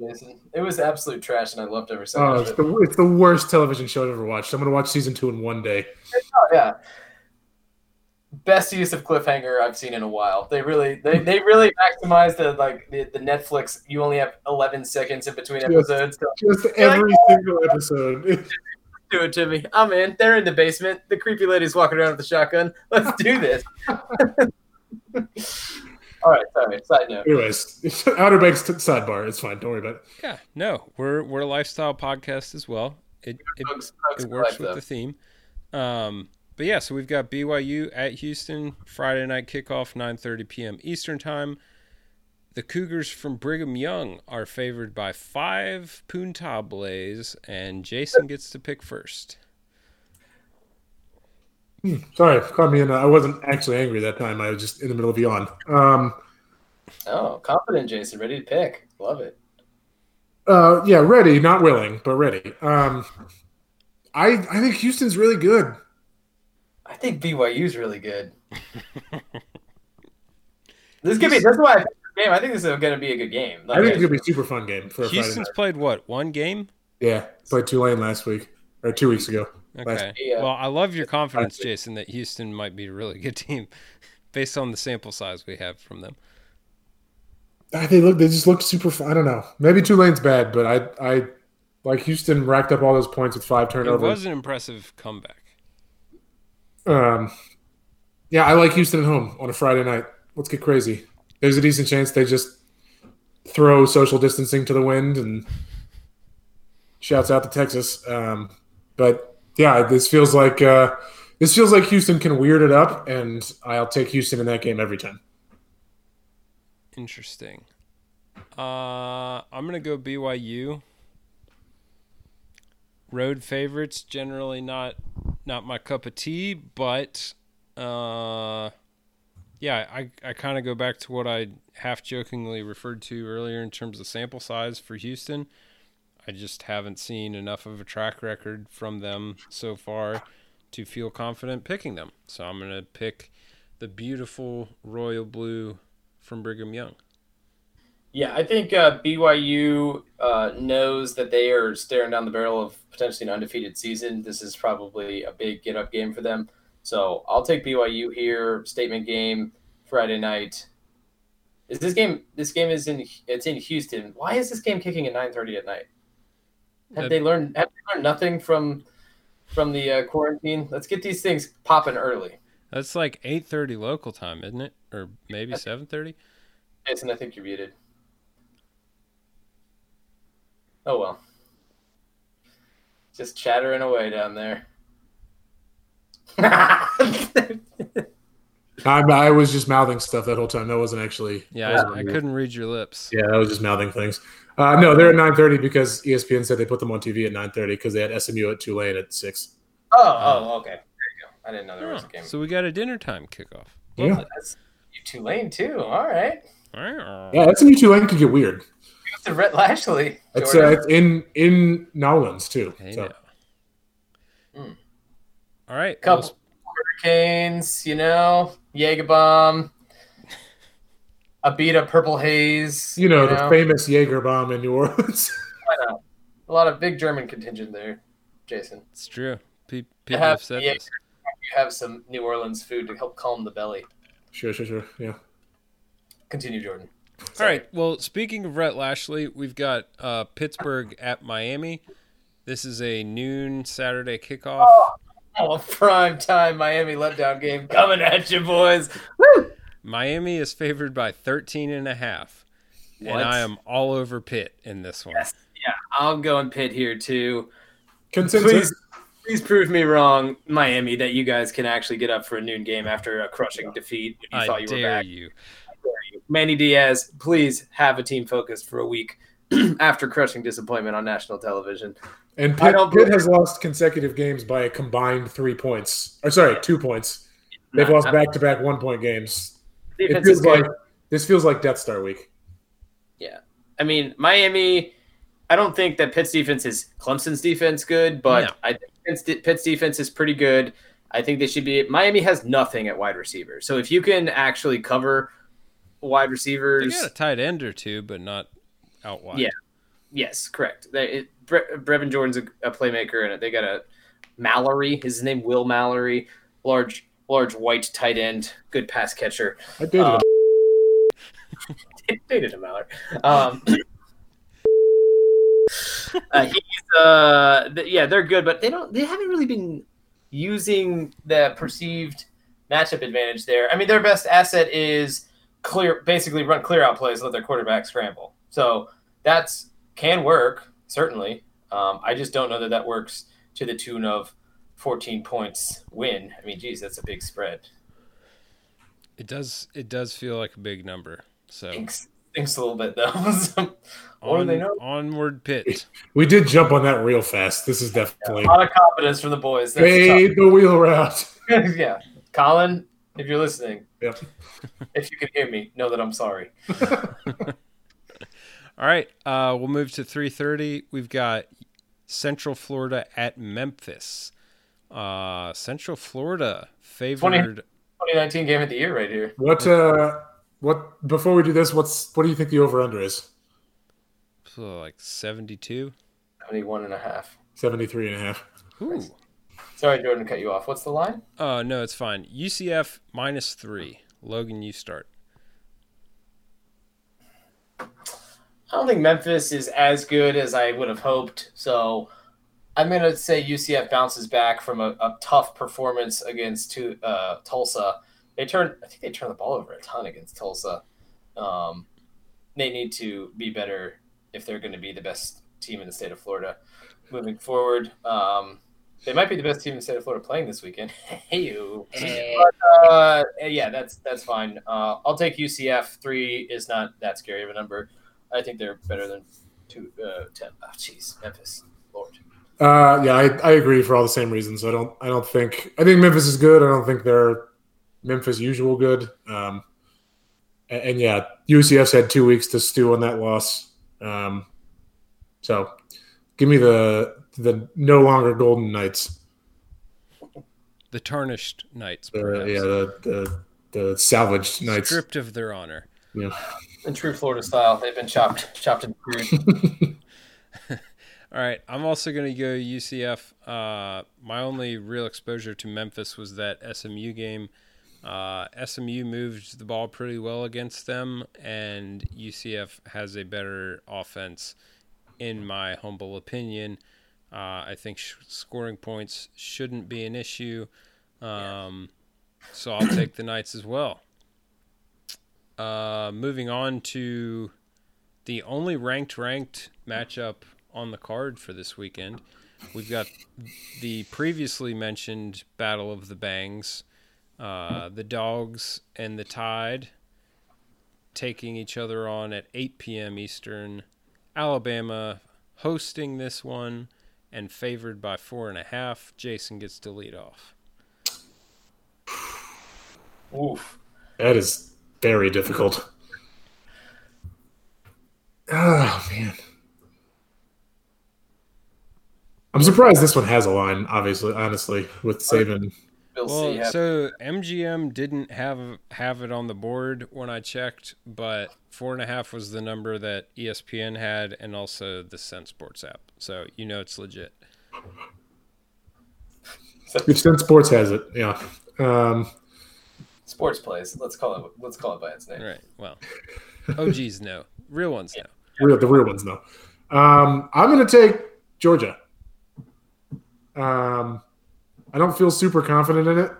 Jason. it was absolute trash and i loved every oh, second Oh, it's it the it's the worst television show I've ever watched. I'm going to watch season two in one day. Oh, yeah. Best use of cliffhanger I've seen in a while. They really, they, they really maximize the like the, the Netflix. You only have eleven seconds in between Yes. episodes. So Just every single episode. do it to me. I'm in. They're in the basement. The creepy lady's walking around with the shotgun. Let's do this. [LAUGHS] All right, sorry. Side note. Anyways, [LAUGHS] Outer Banks t- sidebar. It's fine. Don't worry about it. Yeah, no, we're we're a lifestyle podcast as well. It it, Bugs- Bugs it works life, with though. the theme. Um, but yeah, so we've got BYU at Houston Friday night kickoff, 9:30 p.m. Eastern time. The Cougars from Brigham Young are favored by five puntables, and Jason gets to pick first. Sorry, caught me in. A, I wasn't actually angry that time. I was just in the middle of yawn. Um, Oh, confident, Jason. Ready to pick. Love it. uh, yeah, ready, not willing, but ready. Um, I I think Houston's really good. I think BYU's really good. [LAUGHS] this could be. That's why I picked game. I think this is going to be a good game. I think it's gonna be a super fun game for a Friday Houston's night. played what one game? Yeah, played Tulane last week or two weeks ago. Okay. Yeah. Well, I love your confidence, Jason, that Houston might be a really good [LAUGHS] team, based on the sample size we have from them. They look. They just look super. I don't know. Maybe Tulane's bad, but I I like Houston racked up all those points with five turnovers. It turnovers. was an impressive comeback. Um, yeah, I like Houston at home on a Friday night. Let's get crazy. There's a decent chance they just throw social distancing to the wind and shouts out to Texas. Um, but yeah, this feels like uh, this feels like Houston can weird it up, and I'll take Houston in that game every time. Interesting. Uh, I'm gonna go BYU. Road favorites generally not not my cup of tea, but uh, yeah, I I kind of go back to what I half jokingly referred to earlier in terms of sample size for Houston. I just haven't seen enough of a track record from them so far to feel confident picking them. So I'm gonna pick the beautiful royal blue from Brigham Young. Yeah, I think uh, BYU uh, knows that they are staring down the barrel of potentially an undefeated season. This is probably a big get up game for them. So I'll take BYU here. Statement game Friday night. Is this game? This game is in. It's in Houston. Why is this game kicking at nine thirty at night? Have they learned? Have they learned nothing from from the uh, quarantine? Let's get these things popping early. That's like 8:30 local time, isn't it? Or maybe 7:30? Jason, I think you're muted. Oh well. Just chattering away down there. [LAUGHS] I, I was just mouthing stuff that whole time. That wasn't actually. Yeah, I, I couldn't read your lips. Yeah, I was just mouthing things. Uh, no, they're at nine thirty because ESPN said they put them on TV at nine thirty because they had SMU at Tulane at six. oh, oh, okay. There you go. I didn't know there was a game. so we got a dinner time kickoff. Yeah, That's you Tulane too. All right. yeah, SMU Tulane could get weird. It's the Rhett Lashlee. It's, uh, it's in in Nowlands too. Hey, So. now. Hmm. All right. Couple well, hurricanes, you know, Jaeger bomb, a beat up purple haze. You know, the famous Jaeger bomb in New Orleans. [LAUGHS] I know. A lot of big German contingent there, Jason. it's true. Pe- people have- have said yeah. this. You have some New Orleans food to help calm the belly. sure, sure, sure. Yeah. Continue, Jordan. All right. Well, speaking of Rhett Lashlee, we've got uh, Pittsburgh at Miami. This is a noon Saturday kickoff. Oh, [LAUGHS] prime time Miami letdown game coming at you, boys. Miami is favored by 13 and a half. And I am all over Pitt in this one. Yes. Yeah, I'm going Pitt here too. Consensus. Please, please prove me wrong, Miami, that you guys can actually get up for a noon game after a crushing defeat when you I thought you were dare back. you. Manny Diaz, please have a team focused for a week [CLEARS THROAT] after crushing disappointment on national television. And I Pitt, Pitt has lost consecutive games by a combined three points. Or sorry, two points. They've lost back to back one point games. It Defense is feels good. like this feels like Death Star week. Yeah, I mean, Miami. I don't think that Pitt's defense is Clemson's defense good, but No. I think Pitt's, Pitt's defense is pretty good. I think they should be. Miami has nothing at wide receiver, so if you can actually cover wide receivers, They receivers, got a tight end or two, but not out wide. Yeah. yes, correct. They, it, Bre- Brevin Jordan's a, a playmaker, and they got a Mallory. His name Will Mallory, large, large white tight end, good pass catcher. I dated Uh, him. [LAUGHS] dated a Mallory. Um, uh, he's uh, th- yeah, they're good, but they don't. They haven't really been using the perceived matchup advantage there. I mean, their best asset is clear, basically run clear out plays, let their quarterback scramble. So that's can work certainly. Um, I just don't know that that works to the tune of 14 points win. I mean, geez, that's a big spread. It does. It does feel like a big number. So Thinks thinks a little bit though. [LAUGHS] what do on, they know? onward pit. We did jump on that real fast. This is definitely A lot of confidence from the boys. That's the fade the wheel route. [LAUGHS] yeah, Colin, if you're listening, Yep. if you can hear me, know that I'm sorry. [LAUGHS] All right, uh, we'll move to 3:30. We've got Central Florida at Memphis. Uh, Central Florida favored. 2019 game of the year right here. What uh what before we do this, what's what do you think the over under is? uh, like 72. 71 and a half. 73 and a half. Ooh. Sorry, Jordan, to cut you off. What's the line? Oh no, it's fine. UCF minus three. Logan, you start. I don't think Memphis is as good as I would have hoped. So I'm going to say UCF bounces back from a, a tough performance against to, uh, Tulsa. They turned, I think they turned the ball over a ton against Tulsa. Um, they need to be better if they're going to be the best team in the state of Florida moving forward. Um, they might be the best team in the state of Florida playing this weekend. [LAUGHS] hey, you. But, uh, yeah, that's that's fine. Uh, I'll take UCF. Three is not that scary of a number. I think they're better than two, uh, ten. Oh, jeez, Memphis. Uh, yeah, I, I agree for all the same reasons. I don't I don't think I think Memphis is good. I don't think they're Memphis usual good. Um, and, and yeah, UCF's had two weeks to stew on that loss. Um, so give me the the no longer Golden Knights. The tarnished knights, Uh, yeah, the, the the salvaged Knights. stripped of their honor. Yeah. In true Florida style, they've been chopped, chopped and screwed. [LAUGHS] All right, I'm also going to go UCF. Uh, my only real exposure to Memphis was that SMU game. Uh, SMU moved the ball pretty well against them, and UCF has a better offense, in my humble opinion. Uh, I think sh- scoring points shouldn't be an issue, um, so I'll take the Knights as well. Uh, moving on to the only ranked ranked matchup on the card for this weekend. We've got the previously mentioned Battle of the Bangs, uh, the Dogs and the Tide taking each other on at 8 p.m. Eastern. Alabama hosting this one and favored by four and a half. Jason gets to lead off. Oof. That is very difficult. [SIGHS] Oh man. I'm surprised this one has a line, obviously, honestly, with Saban. We'll Well, so MGM didn't have have it on the board when I checked, but four and a half was the number that ESPN had, and also the Sense Sports app. So you know it's legit. [LAUGHS] If Sin Sports has it, yeah. Um, sports plays. Let's call it. Let's call it by its name. Right. Well, OGs no, real ones no. real, the real ones, no. Um, I'm going to take Georgia. Um, I don't feel super confident in it,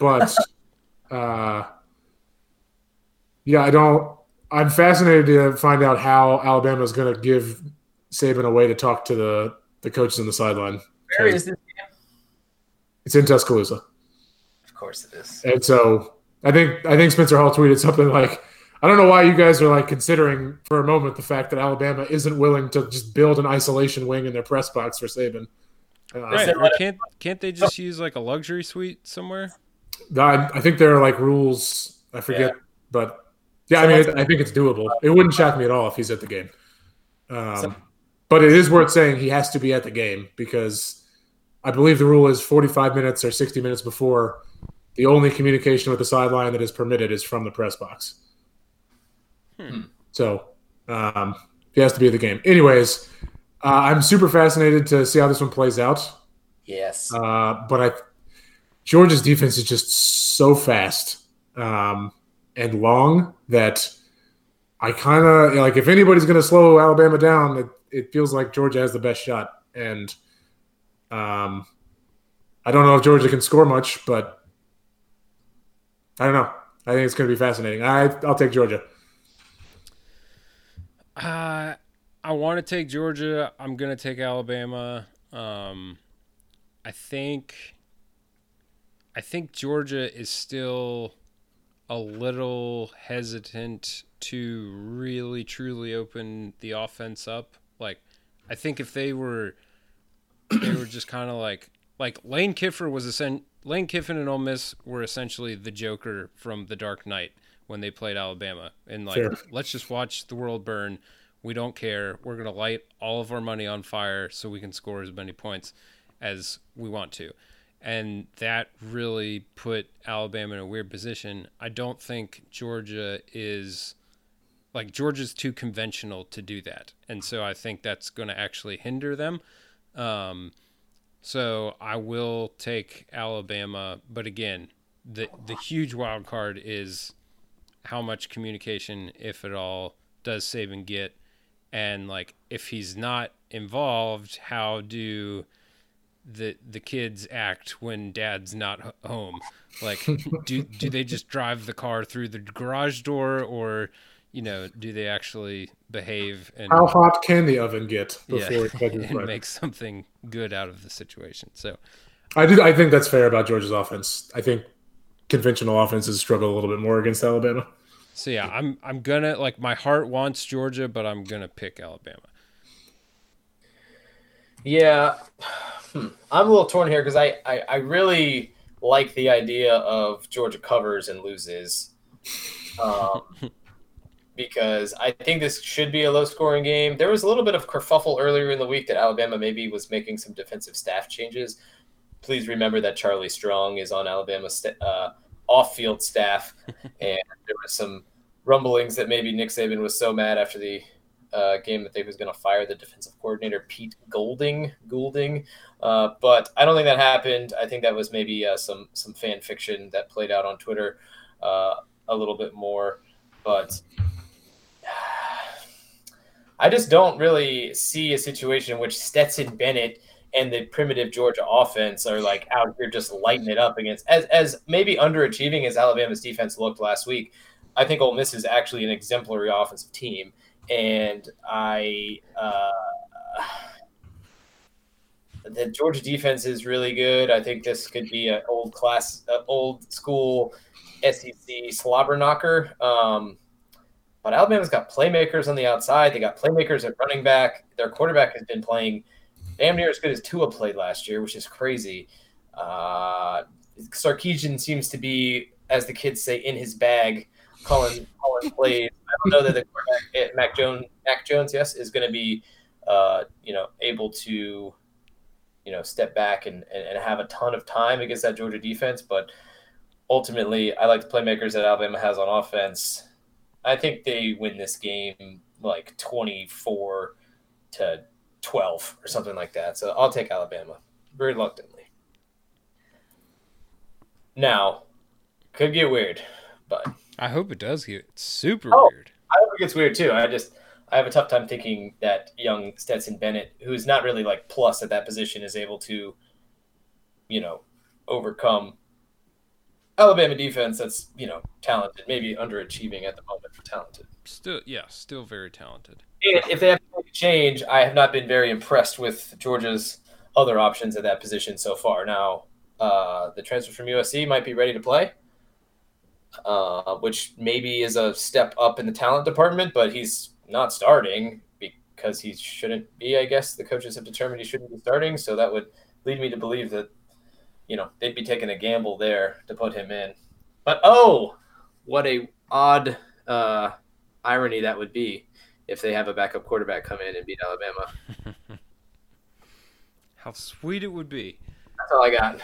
but [LAUGHS] uh, yeah, I don't. I'm fascinated to find out how Alabama is going to give Saban a way to talk to the the coaches on the sideline. Where is this game? It's in Tuscaloosa, Of course it is. and so I think I think Spencer Hall tweeted something like, "I don't know why you guys are like considering for a moment the fact that Alabama isn't willing to just build an isolation wing in their press box for Saban." Uh, Right. Or can't can't they just use like a luxury suite somewhere? I, I think there are like rules. I forget, Yeah. but yeah, I mean, it, I think it's doable. It wouldn't shock me at all if he's at the game. Um, So- but it is worth saying he has to be at the game because I believe the rule is 45 minutes or 60 minutes before. The only communication with the sideline that is permitted is from the press box. Hmm. So um, he has to be at the game. Anyways, I'm super fascinated to see how this one plays out. Yes. Uh, but I, Georgia's defense is just so fast um, and long that I kind of like if anybody's going to slow Alabama down, it, it feels like Georgia has the best shot, and um, I don't know if Georgia can score much, but I don't know. I think it's going to be fascinating. I I'll take Georgia. Uh, I want to take Georgia. I'm gonna take Alabama. Um, I think. I think Georgia is still a little hesitant to really truly open the offense up. Like, I think if they were, they were just kind of like like Lane Kiffin was essen- Lane Kiffin and Ole Miss were essentially the Joker from The Dark Knight when they played Alabama, and like Sure. let's just watch the world burn. We don't care. We're gonna light all of our money on fire so we can score as many points as we want to. And that really put Alabama in a weird position. I don't think Georgia is like Georgia's too conventional to do that. And so I think that's going to actually hinder them. Um, so I will take Alabama, but again, the the huge wild card is how much communication, if at all, does Saban get, and like if he's not involved, how do the the kids act when dad's not home? Like, [LAUGHS] do do they just drive the car through the garage door, or you know, do they actually behave and How hot can the oven get yeah, before it touches [LAUGHS] and make something good out of the situation? So. I do. I think that's fair about Georgia's offense. I think conventional offenses struggle a little bit more against Alabama. So yeah, I'm I'm gonna like my heart wants Georgia, but I'm gonna pick Alabama. Yeah, Hmm. I'm a little torn here because I, I I really like the idea of Georgia covers and loses, um, [LAUGHS] because I think this should be a low scoring game. There was a little bit of kerfuffle earlier in the week that Alabama maybe was making some defensive staff changes. Please remember that Charlie Strong is on Alabama's sta- uh, off field staff, [LAUGHS] and there was some rumblings that maybe Nick Saban was so mad after the uh, game that they was going to fire the defensive coordinator Pete Golding. Goulding, uh, but I don't think that happened. I think that was maybe uh, some some fan fiction that played out on Twitter uh, a little bit more. But [SIGHS] I just don't really see a situation in which Stetson Bennett and the primitive Georgia offense are like out here just lighting it up against as as maybe underachieving as Alabama's defense looked last week. I think Ole Miss is actually an exemplary offensive team, and I uh, the Georgia defense is really good. I think this could be an old class, uh, old school SEC slobber knocker. Um, but Alabama's got playmakers on the outside. They got playmakers at running back. Their quarterback has been playing damn near as good as Tua played last year, which is crazy. Uh, Sarkisian seems to be, as the kids say, in his bag, calling calling [LAUGHS] plays. I don't know that the quarterback, eh, Mac Jones, Mac Jones, yes, is going to be, uh, you know, able to, you know, step back and, and, and have a ton of time against that Georgia defense. But ultimately, I like the playmakers that Alabama has on offense. I think they win this game like twenty four to 12 or something like that. So I'll take Alabama reluctantly. Now, could get weird, but I hope it does get super Oh. weird. I hope it gets weird too. I just I have a tough time thinking that young Stetson Bennett, who's not really like plus at that position, is able to, you know, overcome Alabama defense that's you know talented, maybe underachieving at the moment, but talented. Still, yeah, still very talented. If they have to make a change, I have not been very impressed with Georgia's other options at that position so far. Now, uh, the transfer from USC might be ready to play, uh, which maybe is a step up in the talent department, but he's not starting because he shouldn't be. I guess the coaches have determined he shouldn't be starting, so that would lead me to believe that you know they'd be taking a gamble there to put him in. But oh, what a odd uh, irony that would be if they have a backup quarterback come in and beat Alabama. [LAUGHS] How sweet it would be. That's all I got.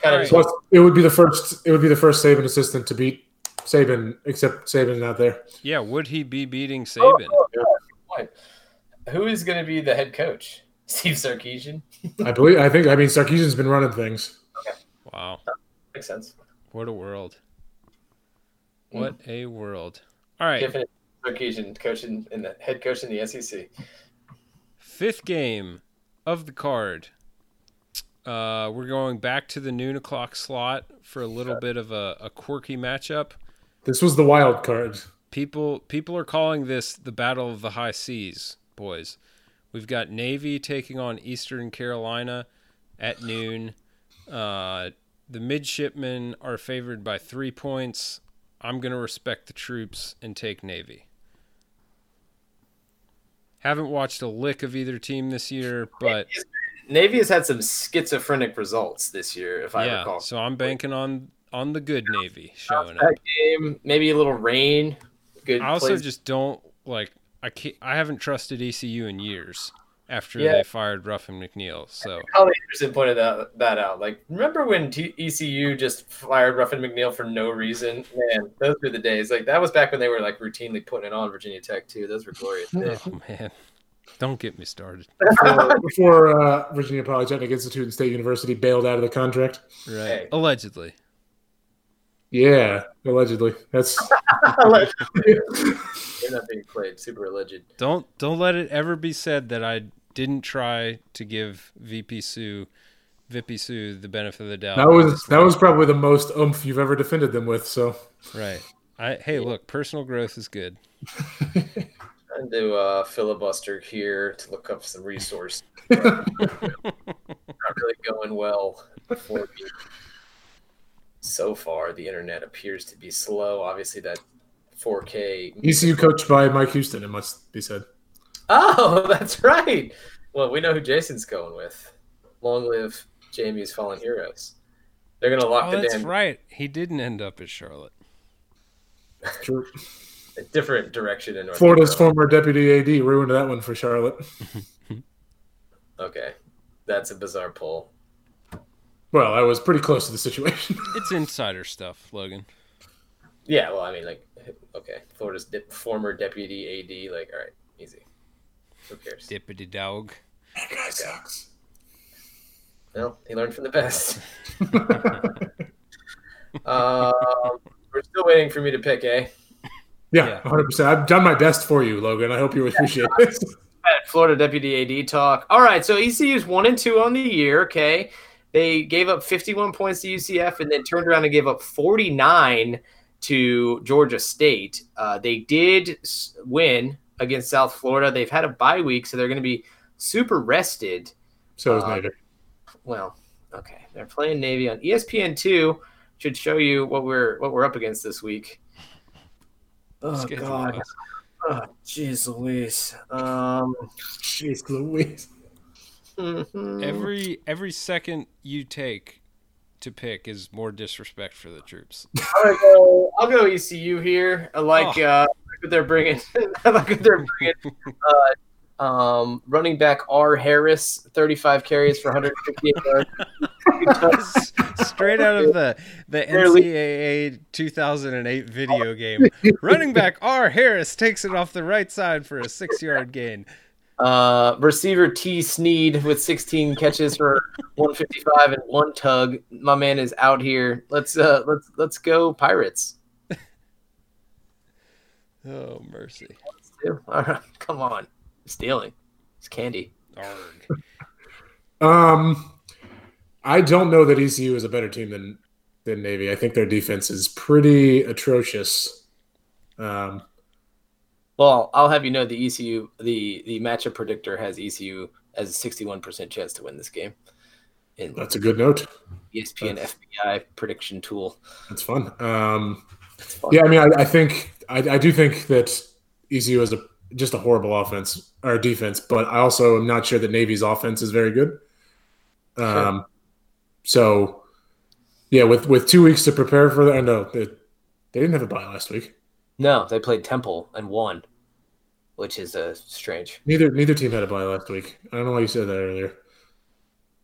Kind of All Plus, it would be the first. It would be the first Saban assistant to beat Saban, except Saban's not there. Yeah, would he be beating oh, Saban? Oh, point. Who is going to be the head coach? [LAUGHS] Steve Sarkisian. I believe. I think. I mean, Sarkisian's been running things. Wow, Makes sense. what a world! Hmm. What a world! All right, Kiffin, Sarkisian coaching in the head coach in the SEC. fifth game of the card. Uh, we're going back to the noon o'clock slot for a little bit of a, a quirky matchup. This was the wild card. People people are calling this the Battle of the High Seas, boys. We've got Navy taking on Eastern Carolina at noon. Uh, the midshipmen are favored by three points. I'm going to respect the troops and take Navy. Haven't watched a lick of either team this year, but Navy has had some schizophrenic results this year, if I yeah, recall. so I'm banking on on the good Navy showing up. game, maybe a little rain. Good. I also plays. just don't like I can't, I haven't trusted ECU in years after Yeah. they fired Ruffin McNeill. So Holly Anderson pointed that, that out. Like, remember when T- ECU just fired Ruffin McNeill for no reason? Man, those were the days. Like, that was back when they were like routinely putting it on Virginia Tech too. Those were glorious [LAUGHS] days. oh man, don't get me started. Before, [LAUGHS] before uh, Virginia Polytechnic Institute and State University bailed out of the contract. Right, allegedly. Yeah, allegedly. That's [LAUGHS] They're not being played. Super alleged. Don't don't let it ever be said that I didn't try to give VP Sue, VP Sue the benefit of the doubt. that was that was probably the most oomph you've ever defended them with. So right. I hey, look, personal growth is good. [LAUGHS] Trying to a filibuster here to look up some resource. [LAUGHS] not really going well for me. So far, the internet appears to be slow. Obviously, that 4K. ECU coached by Mike Houston, it must be said. Oh, [LAUGHS] that's right. Well, we know who Jason's going with. Long live Jamie's fallen heroes. They're gonna lock Oh, the that's damn right. He didn't end up at Charlotte. True. a different direction in North Florida's Carolina. former deputy AD ruined that one for Charlotte. [LAUGHS] Okay, that's a bizarre poll. Well, I was pretty close to the situation. It's insider stuff, Logan. Yeah, well, I mean, like, okay, Florida's dip, former deputy AD. Like, all right, easy. Who cares? Dippity dog. that guy sucks. Well, he learned from the best. [LAUGHS] [LAUGHS] um, we're still waiting for me to pick, eh? Yeah, Yeah. 100%. I've done my best for you, Logan. I hope you appreciate this. Florida deputy AD talk. All right, so ECU's one and two on the year. Okay, they gave up 51 points to UCF and then turned around and gave up 49 to Georgia State. Uh, they did win against South Florida. They've had a bye week, so they're going to be super rested. So is Uh, Navy. Well, okay, they're playing Navy on ESPN two. Should show you what we're what we're up against this week. Oh Schedule God. us. Oh, jeez Louise. Um, Jeez Louise. mhm. Every every second you take to pick is more disrespect for the troops. [LAUGHS] I'll go, I'll go ECU here. I like Oh. uh, what they're bringing. I like what they're bringing. [LAUGHS] [LAUGHS] Uh, um, running back R Harris, 35 carries for 158 yards. Straight out of the the NCAA 2008 video game, running back R Harris takes it off the right side for a six yard gain. Uh, receiver T Sneed with 16 catches for 155 and one tug. My man is out here. Let's uh, let's let's go Pirates. [LAUGHS] Oh mercy! All right, come on, stealing. It's candy. Arg. Um, I don't know that ECU is a better team than than Navy. I think their defense is pretty atrocious. Um, Well, I'll have you know the ECU the the matchup predictor has ECU as a 61% chance to win this game. In that's a good note. ESPN FPI prediction tool. That's fun. Um, It's fun. yeah, I mean, I, I think I, I do think that ECU is a just a horrible offense or defense, but I also am not sure that Navy's offense is very good. Um, so yeah, with with two weeks to prepare for that, I know they, they didn't have a bye last week. No, they played Temple and won, which is uh, strange. Neither neither team had a bye last week. I don't know why you said that earlier.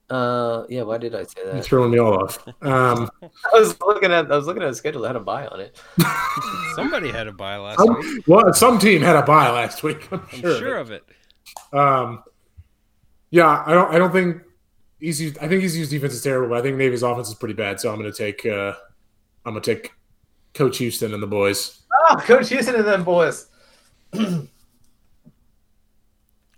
Uh, yeah. Why did I say that? You're throwing me all off. Um, [LAUGHS] I was looking at I was looking at a schedule that had a buy on it. [LAUGHS] Somebody had a bye last some, week. well, some team had a bye last week. I'm I'm sure. sure, of it. it. Um, yeah, I don't. I don't think ECU. I think ECU's defense is terrible, but I think Navy's offense is pretty bad. So I'm going to take. Uh, I'm going to take Coach Houston and the boys. Oh, Coach Houston and them boys. [CLEARS THROAT]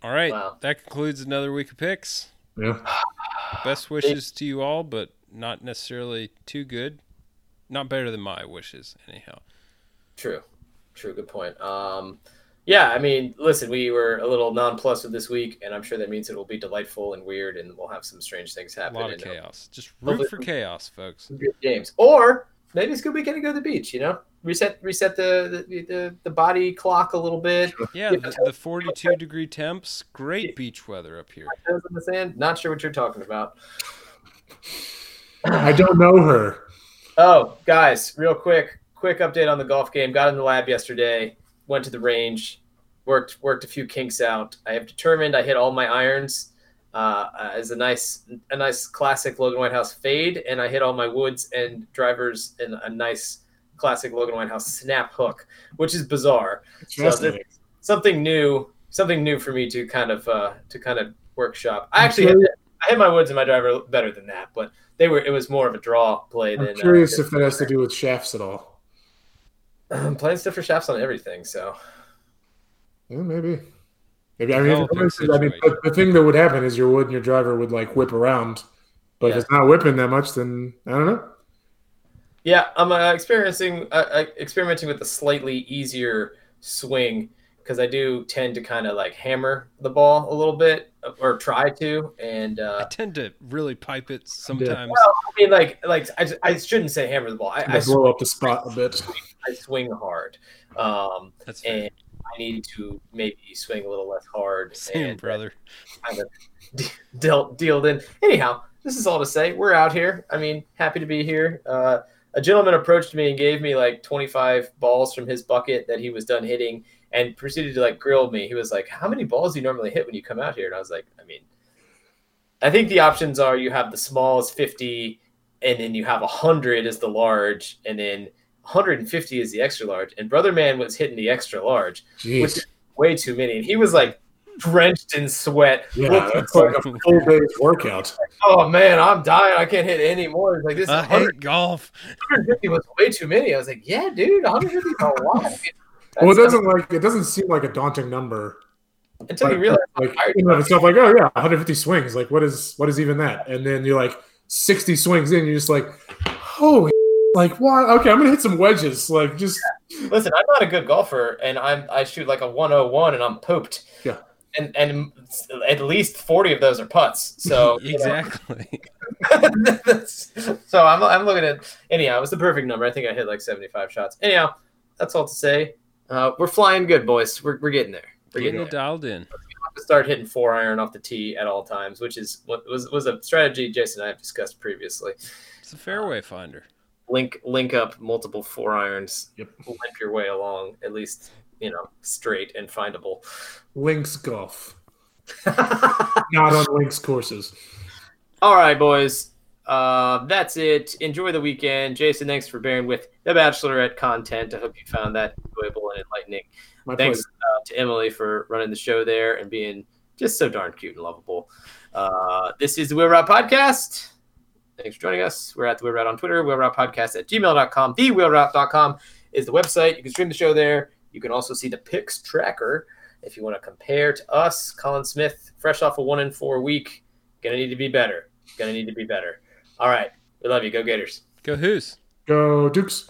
All right, Wow. that concludes another week of picks. Yeah. [SIGHS] Best wishes to you all, but not necessarily too good. Not better than my wishes, anyhow. True, true. Good point. Um, yeah, I mean, listen, we were a little nonplussed with this week, and I'm sure that means it will be delightful and weird, and we'll have some strange things A happen. lot of and, uh, chaos. Just root for chaos, folks. good games, or maybe it's a good weekend to go to the beach. You know, reset reset the the, the, the body clock a little bit. Yeah, the, the 42 degree temps, great beach weather up here. In the sand. Not sure what you're talking about. I don't know her. Oh, guys, real quick, quick update on the golf game. Got in the lab yesterday. Went to the range. Worked worked a few kinks out. I have determined I hit all my irons uh, as a nice a nice classic Logan Whitehouse fade, and I hit all my woods and drivers in a nice classic Logan Whitehouse snap hook, which is bizarre. So something new, something new for me to kind of uh, to kind of workshop. I actually hit, I hit my woods and my driver better than that, but they were it was more of a draw play I'm than curious uh, if that has to do with shafts at all. I'm [CLEARS THROAT] playing stuff for shafts on everything. So Yeah, maybe. Maybe I mean, if it I mean, situation. the, the thing that would happen is your wood and your driver would like whip around, but Yeah. if it's not whipping that much, then I don't know. Yeah, I'm uh, experiencing uh, uh, experimenting with a slightly easier swing because I do tend to kind of like hammer the ball a little bit or try to, and I uh, tend to really pipe it sometimes. well, I mean like like I, I shouldn't say hammer the ball. I, I, I blow up the spot a bit. I swing hard. Um, That's fair. and I need to maybe swing a little less hard. Same, and, uh, brother. kind of dealt dealed in. Anyhow, this is all to say we're out here. I mean, happy to be here. Uh, a gentleman approached me and gave me like 25 balls from his bucket that he was done hitting, and proceeded to like grill me. He was like, "How many balls do you normally hit when you come out here?" And I was like, "I mean, I think the options are you have the small is 50, and then you have 100 as the large, and then 150 is the extra large." And brother man was hitting the extra large Jeez. Which- way too many. And he was like drenched in sweat. Yeah, looking that's like a full day's workout. oh man, I'm dying. I can't hit any more. He's like this I 100, hate golf. 150 was way too many. I was like, yeah, dude, 150 is a lot. That's- [LAUGHS] Well, it doesn't like it doesn't seem like a daunting number. until you realize like how tired you know, it's stuff like oh yeah, 150 swings. Like what is what is even that? And then you're like 60 swings in, you're just like, holy, [LAUGHS] like what? Okay, I'm gonna hit some wedges. Like just Listen, I'm not a good golfer, and I'm I shoot like a 101, and I'm pooped. Yeah. And and at least 40 of those are putts. So [LAUGHS] exactly. [LAUGHS] so I'm, I'm looking at anyhow. It was the perfect number. I think I hit like 75 shots. Anyhow, that's all to say. Uh, we're flying good, boys. We're, we're getting there. We're Getting getting there. dialed in. to start hitting four iron off the tee at all times, which is what was was a strategy Jason and I have discussed previously. It's a fairway finder. Link link up multiple four irons, Yep. limp your way along, at least you know straight and findable. links golf, [LAUGHS] not on links courses. all right, boys. Uh, that's it. Enjoy the weekend, Jason. Thanks for bearing with the Bachelorette content. I hope you found that enjoyable and enlightening. My Thanks uh, to Emily for running the show there and being just so darn cute and lovable. Uh, this is the Wheel Route Podcast. Thanks for joining us. We're at the Wheel Route on Twitter, Wheel Route Podcast at gmail.com. TheWheelRoute.com is the website. You can stream the show there. You can also see the picks tracker if you want to compare to us. Colin Smith, fresh off a one in four week. Gonna need to be better. Gonna need to be better. All right. We love you. Go Gators. Go Hoos. Go Dukes.